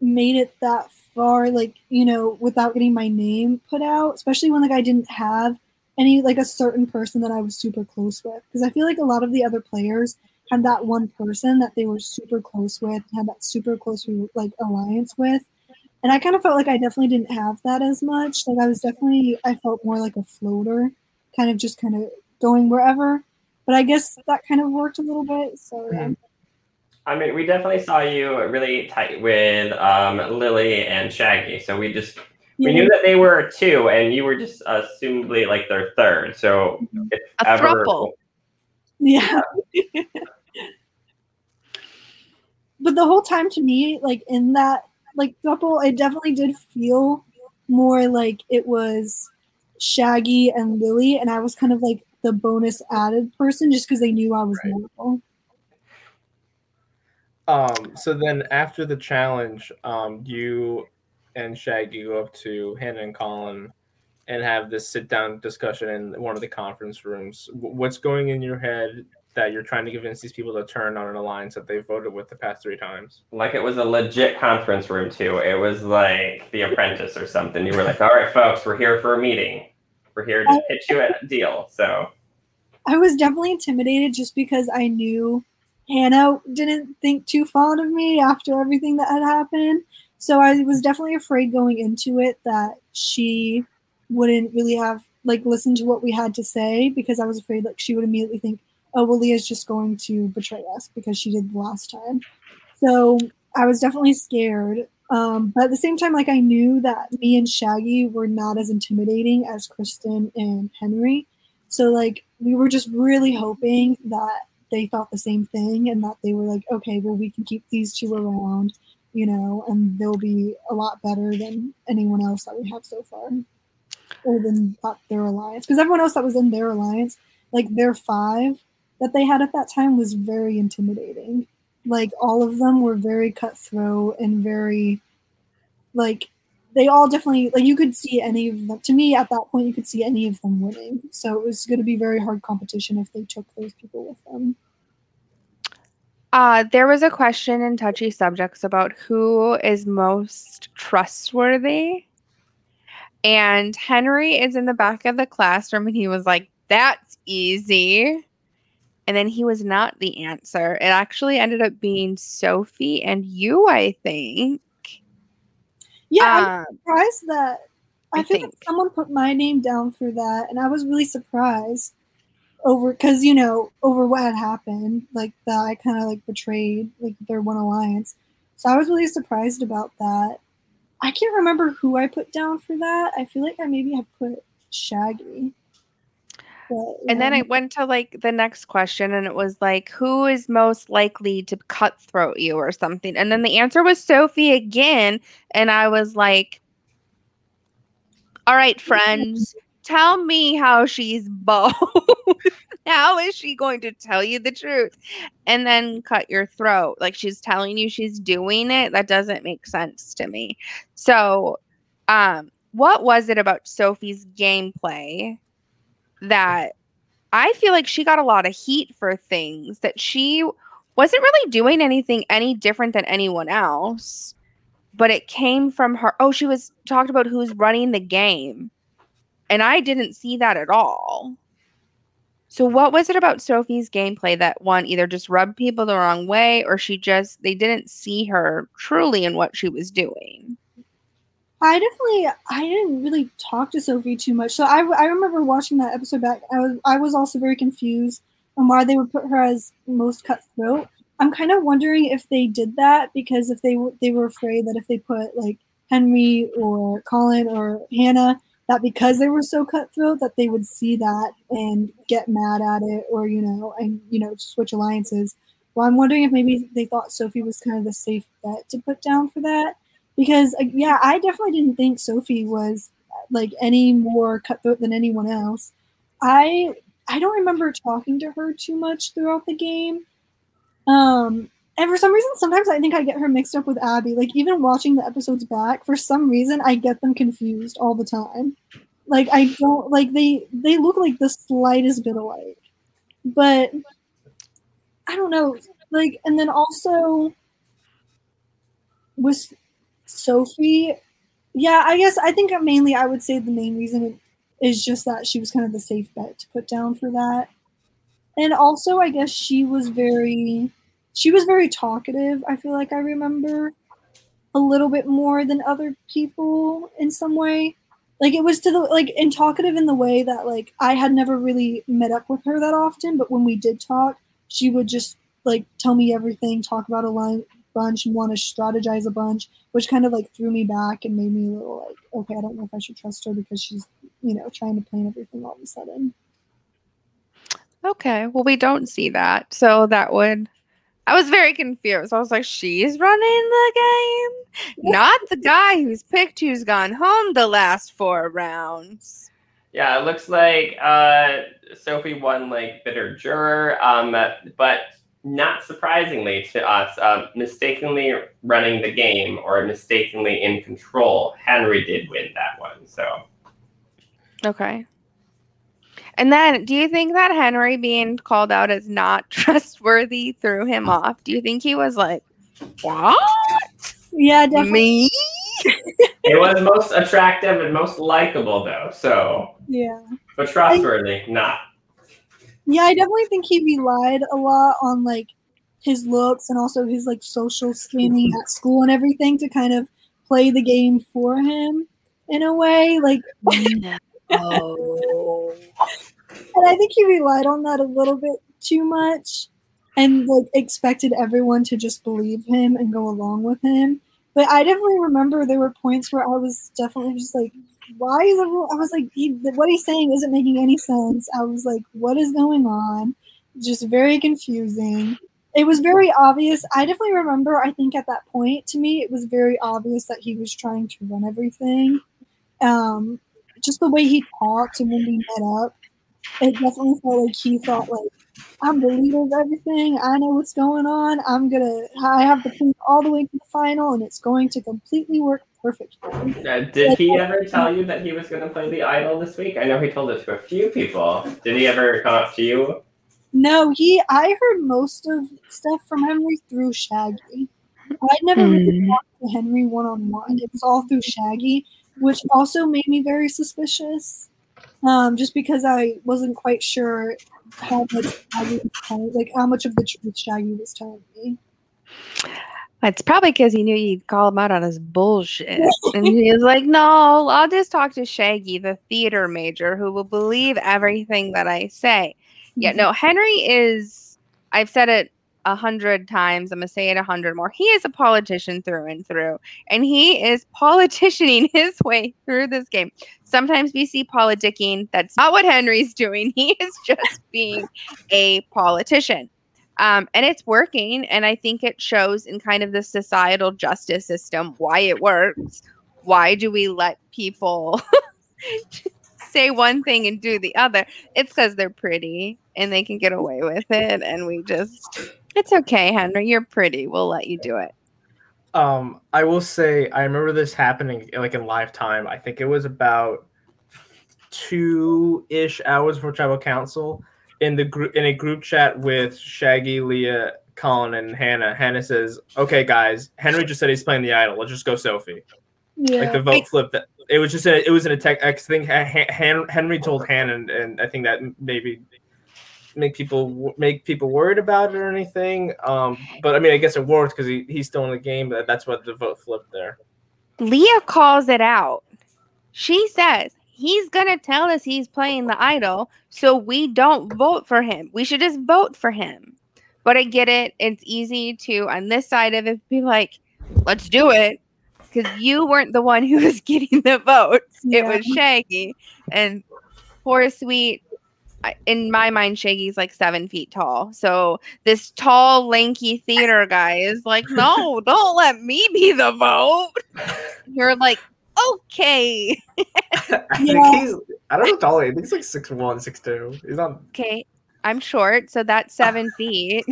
made it that far, like you know, without getting my name put out. Especially when like I didn't have any like a certain person that I was super close with, because I feel like a lot of the other players had that one person that they were super close with, had that super close like alliance with, and I kind of felt like I definitely didn't have that as much. Like I was definitely I felt more like a floater, kind of just kind of going wherever. But I guess that kind of worked a little bit. So yeah. Mm-hmm. I mean, we definitely saw you really tight with um, Lily and Shaggy. So we just we Yeah. knew that they were two, and you were just assumably like their third. So if A ever, throuple. Yeah. but the whole time to me, like in that like couple, it definitely did feel more like it was Shaggy and Lily, and I was kind of like the bonus added person just because they knew I was Right. mortal. Um, so then after the challenge, um, you and Shaggy go up to Hannah and Colin and have this sit down discussion in one of the conference rooms. What's going in your head that you're trying to convince these people to turn on an alliance that they've voted with the past three times? like it was a legit conference room too. It was like The Apprentice or something. You were like, "All right, folks, we're here for a meeting. We're here to pitch you a deal." So I was definitely intimidated just because I knew Hannah didn't think too fond of me after everything that had happened. So I was definitely afraid going into it that she wouldn't really have like listened to what we had to say because I was afraid like she would immediately think, oh well Leah's just going to betray us because she did the last time. So I was definitely scared Um, but at the same time, like I knew that me and Shaggy were not as intimidating as Kristen and Henry. So like we were just really hoping that they thought the same thing and that they were like, okay, well we can keep these two around, you know, and they'll be a lot better than anyone else that we have so far. Or than their alliance. Because everyone else that was in their alliance, like their five that they had at that time was very intimidating like all of them were very cutthroat and very like they all definitely like you could see any of them. To me at that point you could see any of them winning. So it was going to be very hard competition if they took those people with them. Uh, there was a question in touchy subjects about who is most trustworthy. And henry is in the back of the classroom and he was like that's easy. And then he was not the answer. It actually ended up being Sophie and you, I think. Yeah, um, I'm surprised that I, I feel think. someone put my name down for that, and I was really surprised over because you know over what had happened, like that I kind of like betrayed like their one alliance. So I was really surprised about that. I can't remember who I put down for that. I feel like I maybe had put Shaggy and then I went to like the next question and it was like, who is most likely to cutthroat you or something? And then the answer was Sophie again. And I was like, all right, friends, tell me how she's both. how is she going to tell you the truth and then cut your throat? Like she's telling you she's doing it. That doesn't make sense to me. So, um, what was it about Sophie's gameplay that I feel like she got a lot of heat for things that she wasn't really doing anything any different than anyone else. But it came from her. Oh, she was talked about who's running the game. And I didn't see that at all. So what was it about Sophie's gameplay that one either just rubbed people the wrong way or she just they didn't see her truly in what she was doing? I definitely I didn't really talk to Sophie too much. So I, I remember watching that episode back. I was I was also very confused on why they would put her as most cutthroat. I'm kind of wondering if they did that because if they they were afraid that if they put like Henry or Colin or Hannah that because they were so cutthroat that they would see that and get mad at it or you know and you know switch alliances. Well, I'm wondering if maybe they thought Sophie was kind of the safe bet to put down for that because uh, yeah, I definitely didn't think Sophie was like any more cutthroat than anyone else. I I don't remember talking to her too much throughout the game. Um, and for some reason, sometimes I think I get her mixed up with Abby. Like even watching the episodes back, for some reason I get them confused all the time. Like I don't like they they look like the slightest bit alike, but I don't know. Like and then also with Sophie, yeah, I guess I think mainly I would say the main reason is just that she was kind of the safe bet to put down for that. And also, I guess she was very, she was very talkative. I feel like I remember a little bit more than other people in some way. Like it was to the like and talkative in the way that like I had never really met up with her that often, but when we did talk, she would just like tell me everything, talk about a line, bunch and want to strategize a bunch, which kind of like threw me back and made me a little like, okay, I don't know if I should trust her because she's, you know, trying to plan everything all of a sudden. Okay. Well, we don't see that. So that would I was very confused. I was like, she's running the game, not the guy who's picked who's gone home the last four rounds. Yeah, it looks like uh, Sophie won like bitter juror, um, but not surprisingly to us, uh, mistakenly running the game or mistakenly in control, Henry did win that one. So, okay. And then, do you think that Henry being called out as not trustworthy threw him off? Do you think he was like, "What? Yeah, definitely." Me? it was most attractive and most likable, though. So, yeah, but trustworthy, I- not. Yeah, I definitely think he relied a lot on like his looks and also his like social standing mm-hmm. at school and everything to kind of play the game for him in a way. Like, oh. and I think he relied on that a little bit too much and like expected everyone to just believe him and go along with him. But I definitely remember there were points where I was definitely just like, why is everyone? I was like, he, what he's saying isn't making any sense. I was like, what is going on? Just very confusing. It was very obvious. I definitely remember, I think at that point, to me, it was very obvious that he was trying to run everything. Um, just the way he talked and when we met up, it definitely felt like he thought like I'm the leader of everything. I know what's going on. I'm gonna. I have the plan all the way to the final, and it's going to completely work perfectly. Uh, did he ever tell you that he was going to play the idol this week? I know he told it to a few people. Did he ever come up to you? No, he. I heard most of stuff from Henry through Shaggy. I'd never really Hmm. talked to Henry one on one. It was all through Shaggy, which also made me very suspicious. Um, just because I wasn't quite sure how much Shaggy was telling, like how much of the truth Shaggy was telling me. It's probably because he knew you'd call him out on his bullshit. and he was like, no, I'll just talk to Shaggy, the theater major, who will believe everything that I say. Yeah, mm-hmm. no, Henry is, I've said it a hundred times. I'm going to say it a hundred more. He is a politician through and through, and he is politicianing his way through this game. Sometimes we see politicking. That's not what Henry's doing. He is just being a politician um, and it's working and i think it shows in kind of the societal justice system why it works. Why do we let people say one thing and do the other? It's because they're pretty and they can get away with it and we just it's okay henry you're pretty we'll let you do it. Um, I will say I remember this happening like in live time. I think it was about two ish hours for tribal council in the group in a group chat with Shaggy, Leah, Colin, and Hannah. Hannah says, "Okay, guys, Henry just said he's playing the idol. Let's just go, Sophie." Yeah. Like the vote flip. That it was just a, it was in a tech X thing. Han, Han, Henry told Hannah, and, and I think that maybe make people make people worried about it or anything. Um, but I mean, I guess it worked because he, he's still in the game. But that's what the vote flipped there. leah calls it out she says he's gonna tell us he's playing the idol so we don't vote for him. We should just vote for him. But i get it. It's easy to on this side of it be like let's do it because you weren't the one who was getting the votes. It was shaggy. And poor sweet in my mind shaggy's like seven feet tall. So this tall lanky theater guy is like no don't let me be the vote. You're like okay I Yeah. think he's I don't know how tall he is. I think he's like six one, six two. He's not okay i'm short so that's seven feet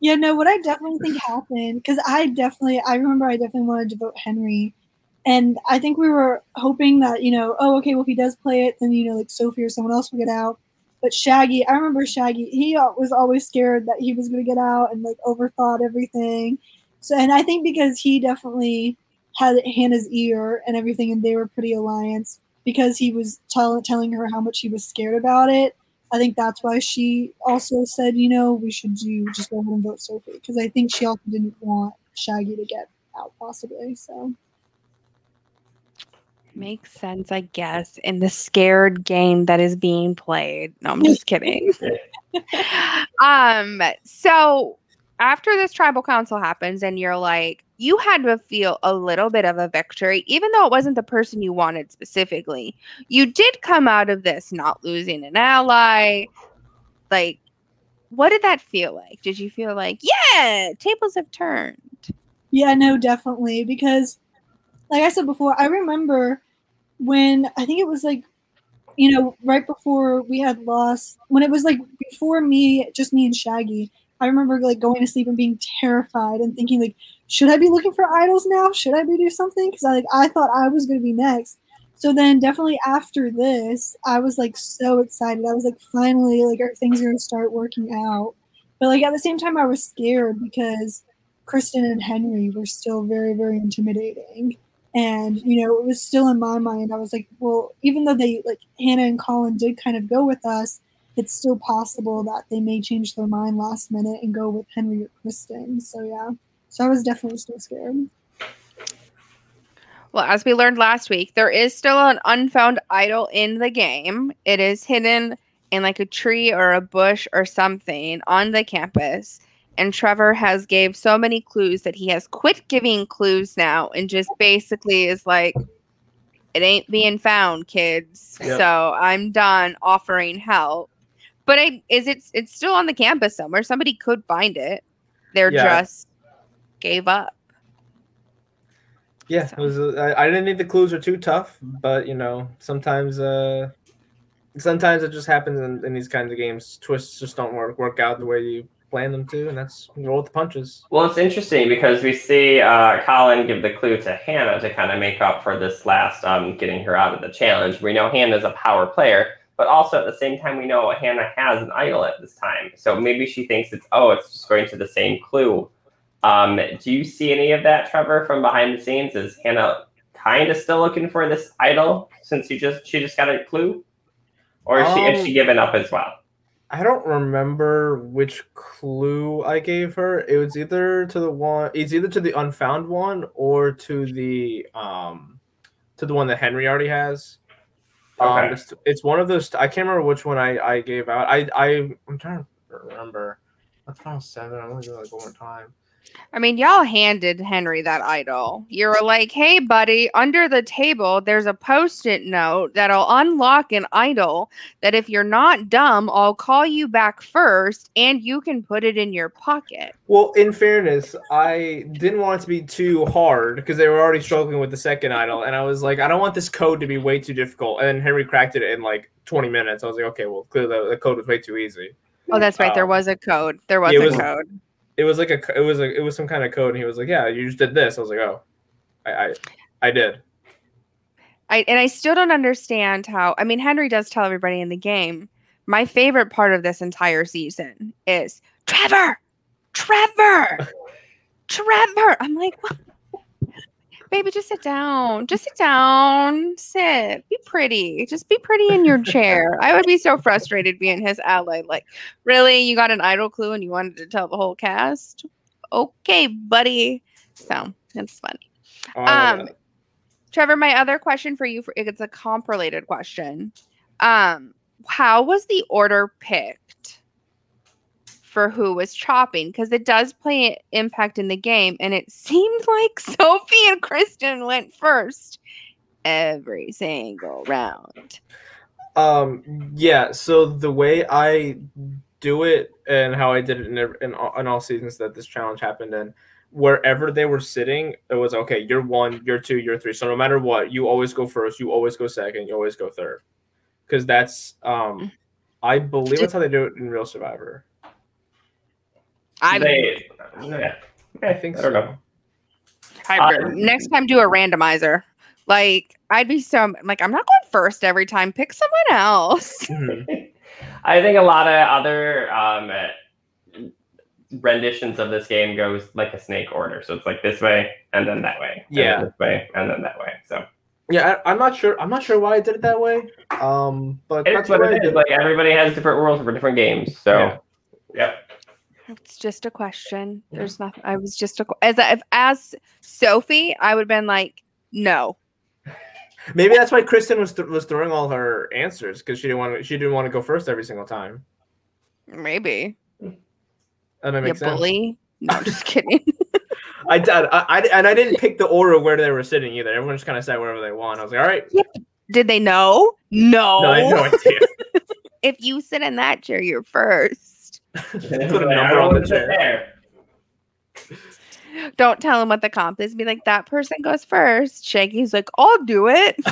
Yeah, no, what I definitely think happened, because I definitely, I remember I definitely wanted to vote Henry. And I think we were hoping that, you know, oh, okay, well, if he does play it, then, you know, like Sophie or someone else will get out. But Shaggy, I remember Shaggy, he was always scared that he was going to get out and, like, overthought everything. So, and I think because he definitely had Hannah's ear and everything, and they were pretty alliance, because he was tell- telling her how much he was scared about it. I think that's why she also said, you know, we should do just go ahead and vote Sophie because I think she also didn't want Shaggy to get out possibly. So makes sense i guess in the scared game that is being played no i'm just kidding um so after this tribal council happens and you're like you had to feel a little bit of a victory even though it wasn't the person you wanted specifically. You did come out of this not losing an ally. Like what did that feel like? Did you feel like yeah tables have turned yeah, no, definitely because, like I said before, I remember when I think it was like, you know, right before we had lost when it was like before me, just me and Shaggy. I remember like going to sleep and being terrified and thinking like, should I be looking for idols now? Should I be do something? Because I like I thought I was gonna be next. So then definitely after this, I was like so excited. I was like finally like our things are gonna start working out. But like at the same time I was scared because Kristen and Henry were still very, very intimidating. And, you know, it was still in my mind. I was like, well, even though they like Hannah and Colin did kind of go with us, it's still possible that they may change their mind last minute and go with Henry or Kristen. So yeah. So I was definitely still scared. Well, as we learned last week, there is still an unfound idol in the game. It is hidden in like a tree or a bush or something on the campus. and Trevor has gave so many clues that he has quit giving clues now and just basically is like it ain't being found, kids. Yep. So I'm done offering help. But I is it it's still on the campus somewhere. Somebody could find it. They're Yeah. just gave up. Yeah, it was. Uh, I, I didn't think the clues were too tough, but you know, sometimes, uh, sometimes it just happens in, in these kinds of games. Twists just don't work work out the way you plan them to, and that's you roll with the punches. Well, it's interesting because we see uh, Colin give the clue to Hannah to kind of make up for this last um, getting her out of the challenge. We know Hannah's a power player, but also at the same time, we know Hannah has an idol at this time. So maybe she thinks it's, oh, it's just going to the same clue. Um, do you see any of that, Trevor, from behind the scenes? Is Hannah kind of still looking for this idol since you just she just got a clue? Or is she, is Um, she given up as well? I don't remember which clue I gave her. It was either to the one. It's either to the unfound one or to the um, to the one that Henry already has. Um, Okay. it's, it's one of those. I can't remember which one I, I gave out. I I I'm trying to remember. That's final seven. I'm gonna do it like one more time. I mean, y'all handed Henry that idol. You were like, hey, buddy, under the table, there's a post it note that'll unlock an idol that if you're not dumb, I'll call you back first and you can put it in your pocket. Well, in fairness, I didn't want it to be too hard because they were already struggling with the second idol, and I was like, I don't want this code to be way too difficult. And Henry cracked it in like 20 minutes. I was like, okay, well, clearly the, the code was way too easy. Oh, that's right. There Um, was a code. There was it a was- code. It was like a, it was a, it was some kind of code, and he was like, yeah, you just did this. I was like, oh, I, I, I did. I and I still don't understand how. I mean, Henry does tell everybody in the game. My favorite part of this entire season is Trevor, Trevor, Trevor. I'm like, what? Baby, just sit down. Just sit down. Sit. Be pretty. Just be pretty in your chair. I would be so frustrated being his ally. Like, really, you got an idol clue and you wanted to tell the whole cast? Okay, buddy. So it's funny. Oh, Um. Trevor, my other question for you, for it's a comp related question. Um, how was the order picked for who was chopping? Because it does play an impact in the game, and it seemed like Sophie and Kristen went first every single round. Um, yeah. So the way I do it and how I did it in, in, all, in all seasons that this challenge happened in, wherever they were sitting, it was okay. You're one, you're two, you're three. So no matter what, you always go first, you always go second, you always go third, because that's um, I believe that's how they do it in Real Survivor. I They, yeah. I think I don't so. know. Trevor, Uh, next time do a randomizer. Like I'd be so like I'm not going first every time. Pick someone else. Mhm. I think a lot of other um, renditions of this game goes like a snake order. So it's like this way and then that way. Yeah. this way and then that way. So Yeah, I, I'm not sure. I'm not sure why I did it that way. Um, but it's that's what what I did. is. Like everybody has different rules for different games. So Yeah. yep. It's just a question. There's nothing. I was just a as if as Sophie, I would have been like, no. Maybe that's why Kristen was th- was throwing all her answers because she didn't want to. She didn't want to go first every single time. Maybe That you makes sense. bully. No, I'm just kidding. I did. I, I and I didn't pick the order where they were sitting either. Everyone just kind of sat wherever they want. I was like, all right. Did they know? No. No, I had no idea. if you sit in that chair, you're first. Put a number don't on the chair. Don't tell him what the comp is. Be like, that person goes first. Shaggy's like, I'll do it.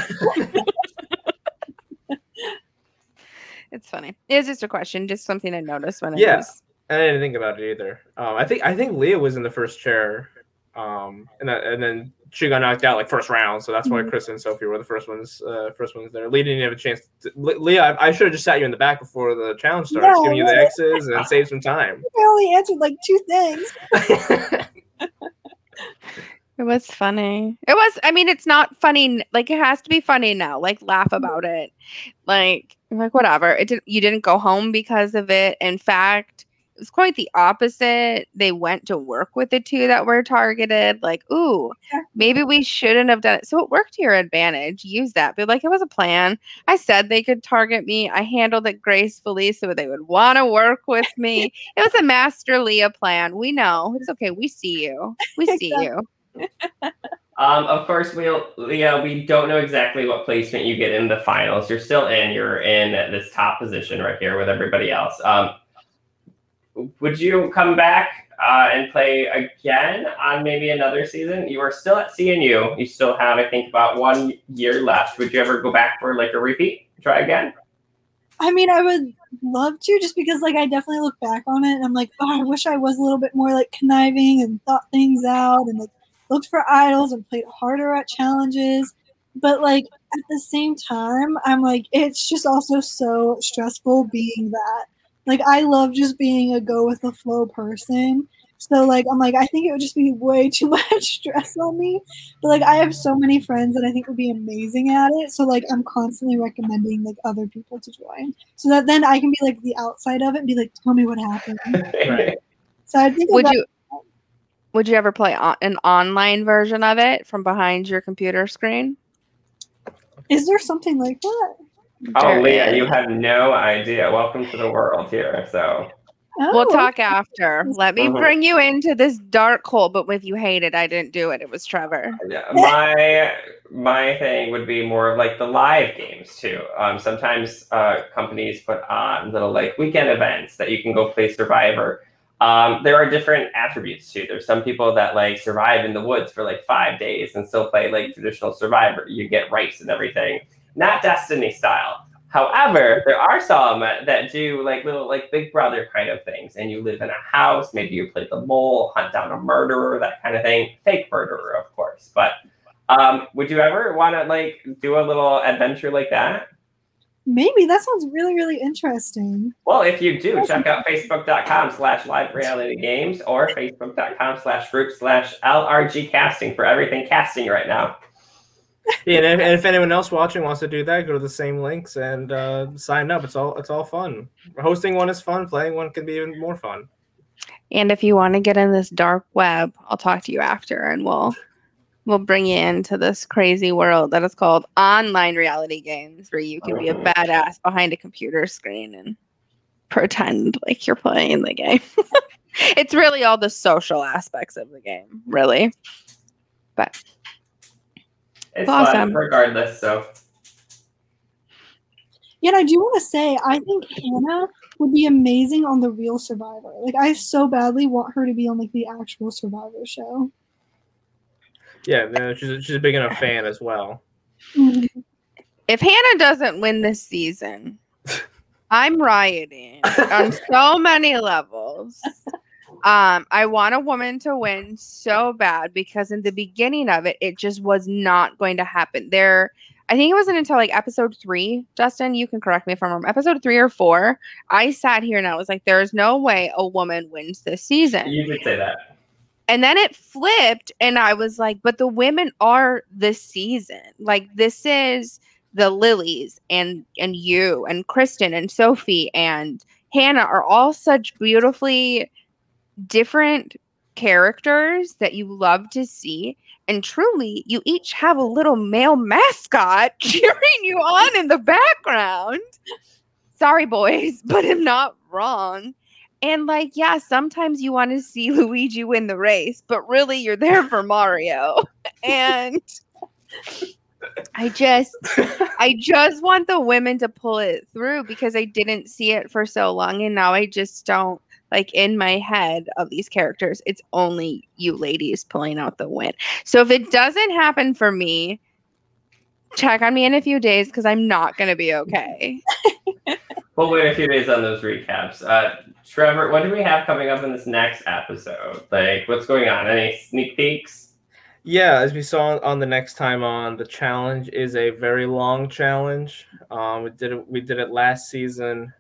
it's funny. It's just a question, just something I noticed when Yeah. I was. I didn't think about it either. Um, I think I think Leah was in the first chair, um, and that, and then she got knocked out like first round. So that's why Mhm. Chris and Sophie were the first ones. Uh, first ones there. Leah didn't have a chance. To, Le- Leah, I, I should have just sat you in the back before the challenge started, just No, giving you the. X's and save some time. I only answered like two things. It was funny. It was. I mean, it's not funny. Like it has to be funny now. Like laugh about it. Like like whatever. It didn't. You didn't go home because of it. In fact, it was quite the opposite. They went to work with the two that were targeted. Like, ooh, maybe we shouldn't have done it. So it worked to your advantage. Use that. But like, it was a plan. I said they could target me. I handled it gracefully so they would want to work with me. it was a master Leah plan. We know. It's okay. We see you. We see you. Um, of course, we'll Leah. We don't know exactly what placement you get in the finals. You're still in. You're in this top position right here with everybody else. Um, would you come back uh, and play again on maybe another season? You are still at CNU. You still have, I think, about one year left. Would you ever go back for like a repeat? Try again? I mean, I would love to just because, like, I definitely look back on it and I'm like, oh, I wish I was a little bit more like conniving and thought things out and like looked for idols and played harder at challenges. But like at the same time, I'm like, it's just also so stressful being that like I love just being a go with the flow person. So like I'm like I think it would just be way too much stress on me. But like I have so many friends that I think would be amazing at it. So like I'm constantly recommending like other people to join. So that then I can be like the outside of it and be like, tell me what happened. Right. So I think Would about- you would you ever play on, an online version of it from behind your computer screen? is there something like that? Oh, There Leah, you have no idea. Welcome to the world here. So, We'll Oh, talk after. Let me Mhm. bring you into this dark hole. But with you hate it, I didn't do it. It was Trevor. yeah, my my thing would be more of like the live games too. Um, sometimes uh, companies put on little like weekend events that you can go play Survivor. Um, there are different attributes too. There's some people that like survive in the woods for like five days and still play like traditional Survivor. You get rice and everything, not Destiny style. However, there are some that do like little like Big Brother kind of things, and you live in a house. Maybe you play the mole, hunt down a murderer, that kind of thing. Fake murderer, of course. But um, would you ever want to like do a little adventure like that? maybe that sounds really really interesting. Well, if you do, check out facebook.com slash live reality games or facebook.com slash group slash LRG casting for everything casting right now. Yeah, and if, and if anyone else watching wants to do that, go to the same links and uh, sign up. It's all it's all fun. Hosting one is fun. Playing one can be even more fun. And if you want to get in this dark web, I'll talk to you after, and we'll we'll bring you into this crazy world that is called online reality games, where you can be a badass behind a computer screen and pretend like you're playing the game. it's really all the social aspects of the game, really. But It's Awesome. fun regardless. So Yet I do want to say I think Hannah would be amazing on the real Survivor. Like I so badly want her to be on like the actual Survivor show. Yeah, no, she's she's a big enough fan as well. Mm-hmm. if Hannah doesn't win this season, I'm rioting on so many levels. Um, I want a woman to win so bad because in the beginning of it, it just was not going to happen. There, I think it wasn't until like episode three, Justin, you can correct me if I'm wrong. Episode three or four, I sat here and I was like, there is no way a woman wins this season. you could say that. And then it flipped, and I was like, but the women are the season. Like this is the Lilies and and you and Kristen and Sophie and Hannah are all such beautifully different characters that you love to see. And truly, you each have a little male mascot cheering you on in the background. Sorry, boys, but I'm not wrong. And like, yeah, sometimes you want to see Luigi win the race, but really you're there for Mario. and I just I just want the women to pull it through because I didn't see it for so long and now I just don't like in my head of these characters it's only you ladies pulling out the win. So if it doesn't happen for me, check on me in a few days cuz I'm not going to be okay. We'll wait a few days on those recaps. Uh, Trevor, what do we have coming up in this next episode? Like, what's going on? Any sneak peeks? Yeah, as we saw on the next time on, the challenge is a very long challenge. Um, we did it. We did it last season.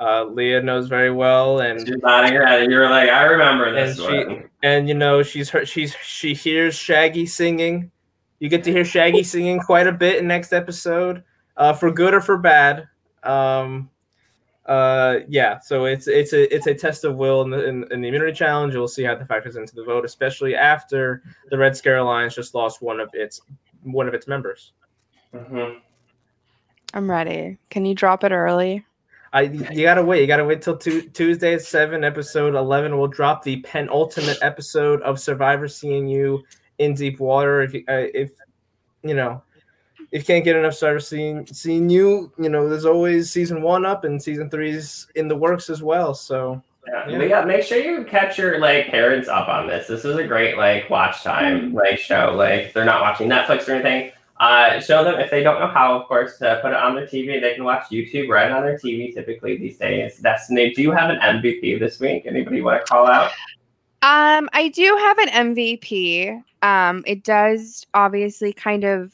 Uh, Leah knows very well, and She's nodding her head. You were like, I remember this And she- one. and you know she's heard she's she hears Shaggy singing. You get to hear Shaggy singing quite a bit in next episode, uh, for good or for bad. Um, uh, yeah, so it's it's a it's a test of will in the, in, in the immunity challenge. We'll see how that factors into the vote, especially after the Red Scare Alliance just lost one of its one of its members. Mm-hmm. I'm ready. Can you drop it early? I you gotta wait. You gotta wait till tu- Tuesday at seven, episode eleven. We'll drop the penultimate episode of Survivor CNU in deep water. If you, uh, if you know if you can't get enough Survivor seeing CNU, you know there's always season one up and season three's in the works as well. So Yeah. Yeah. Leah, make sure you catch your like parents up on this. This is a great like watch time like show. Like they're not watching Netflix or anything. Uh, show them if they don't know how, of course, to put it on their TV. They can watch YouTube right on their TV. Typically these days. Destiny, do you have an MVP this week? Anybody want to call out? Um, I do have an MVP. Um, it does obviously kind of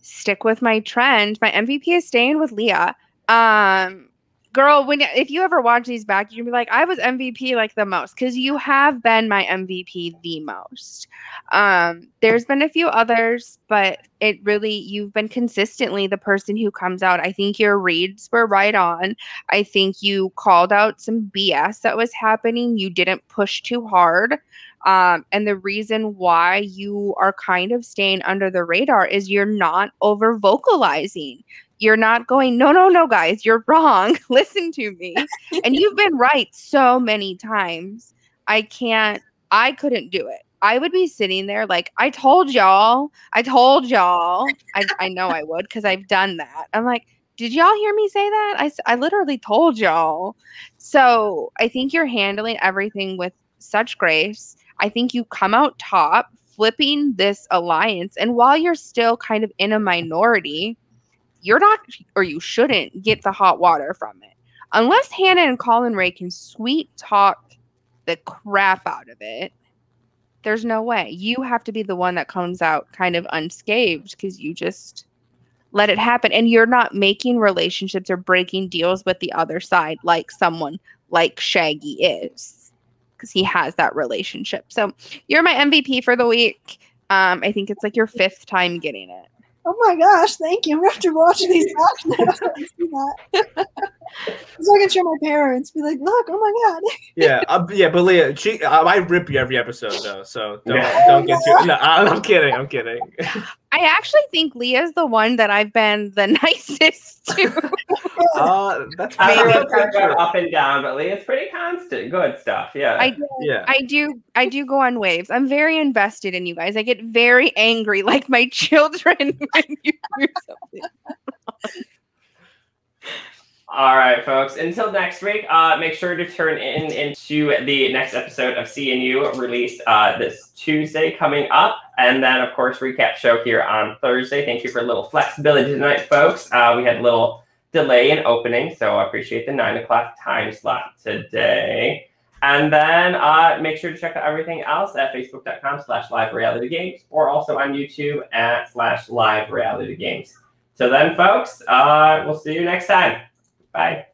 stick with my trend. My MVP is staying with Leah. Um, girl, when if you ever watch these back, you're gonna be like, I was MVP like the most because you have been my MVP the most. Um, there's been a few others, but it really you've been consistently the person who comes out. I think your reads were right on. I think you called out some BS that was happening. You didn't push too hard. Um, and the reason why you are kind of staying under the radar is you're not over vocalizing. You're not going, no, no, no, guys, you're wrong. Listen to me. and you've been right so many times. I can't, I couldn't do it. I would be sitting there like, I told y'all, I told y'all. I, I know I would because I've done that. I'm like, did y'all hear me say that? I, I literally told y'all. So I think you're handling everything with such grace. I think you come out top, flipping this alliance. And while you're still kind of in a minority, you're not, or you shouldn't get the hot water from it. Unless Hannah and Colin Ray can sweet talk the crap out of it, there's no way. You have to be the one that comes out kind of unscathed because you just let it happen. And you're not making relationships or breaking deals with the other side like someone like Shaggy is because he has that relationship. So you're my MVP for the week. Um, I think it's like your fifth time getting it. Oh my gosh, thank you. I'm gonna have to watch these back now so I can see that. so I can show my parents, be like, look, oh my god. yeah, uh, yeah, but Leah, she I, I rip you every episode though, so don't Yeah. don't get too. No, I'm I'm kidding. I'm kidding. I actually think Leah's the one that I've been the nicest to. Uh, that's I maybe don't know that's if they're true. up and down, but Leah's pretty constant. Good stuff. Yeah. I Yeah. I do I do go on waves. I'm very invested in you guys. I get very angry like my children when you do something. All right, folks. Until next week, uh, make sure to turn in into the next episode of CNU released uh, this Tuesday coming up, and then of course recap show here on Thursday. Thank you for a little flexibility tonight, folks. Uh, we had a little delay in opening, so I appreciate the nine o'clock time slot today. And then uh, make sure to check out everything else at facebook.com slash live reality games or also on YouTube at slash live reality games. So then, folks, uh, we'll see you next time. Bye.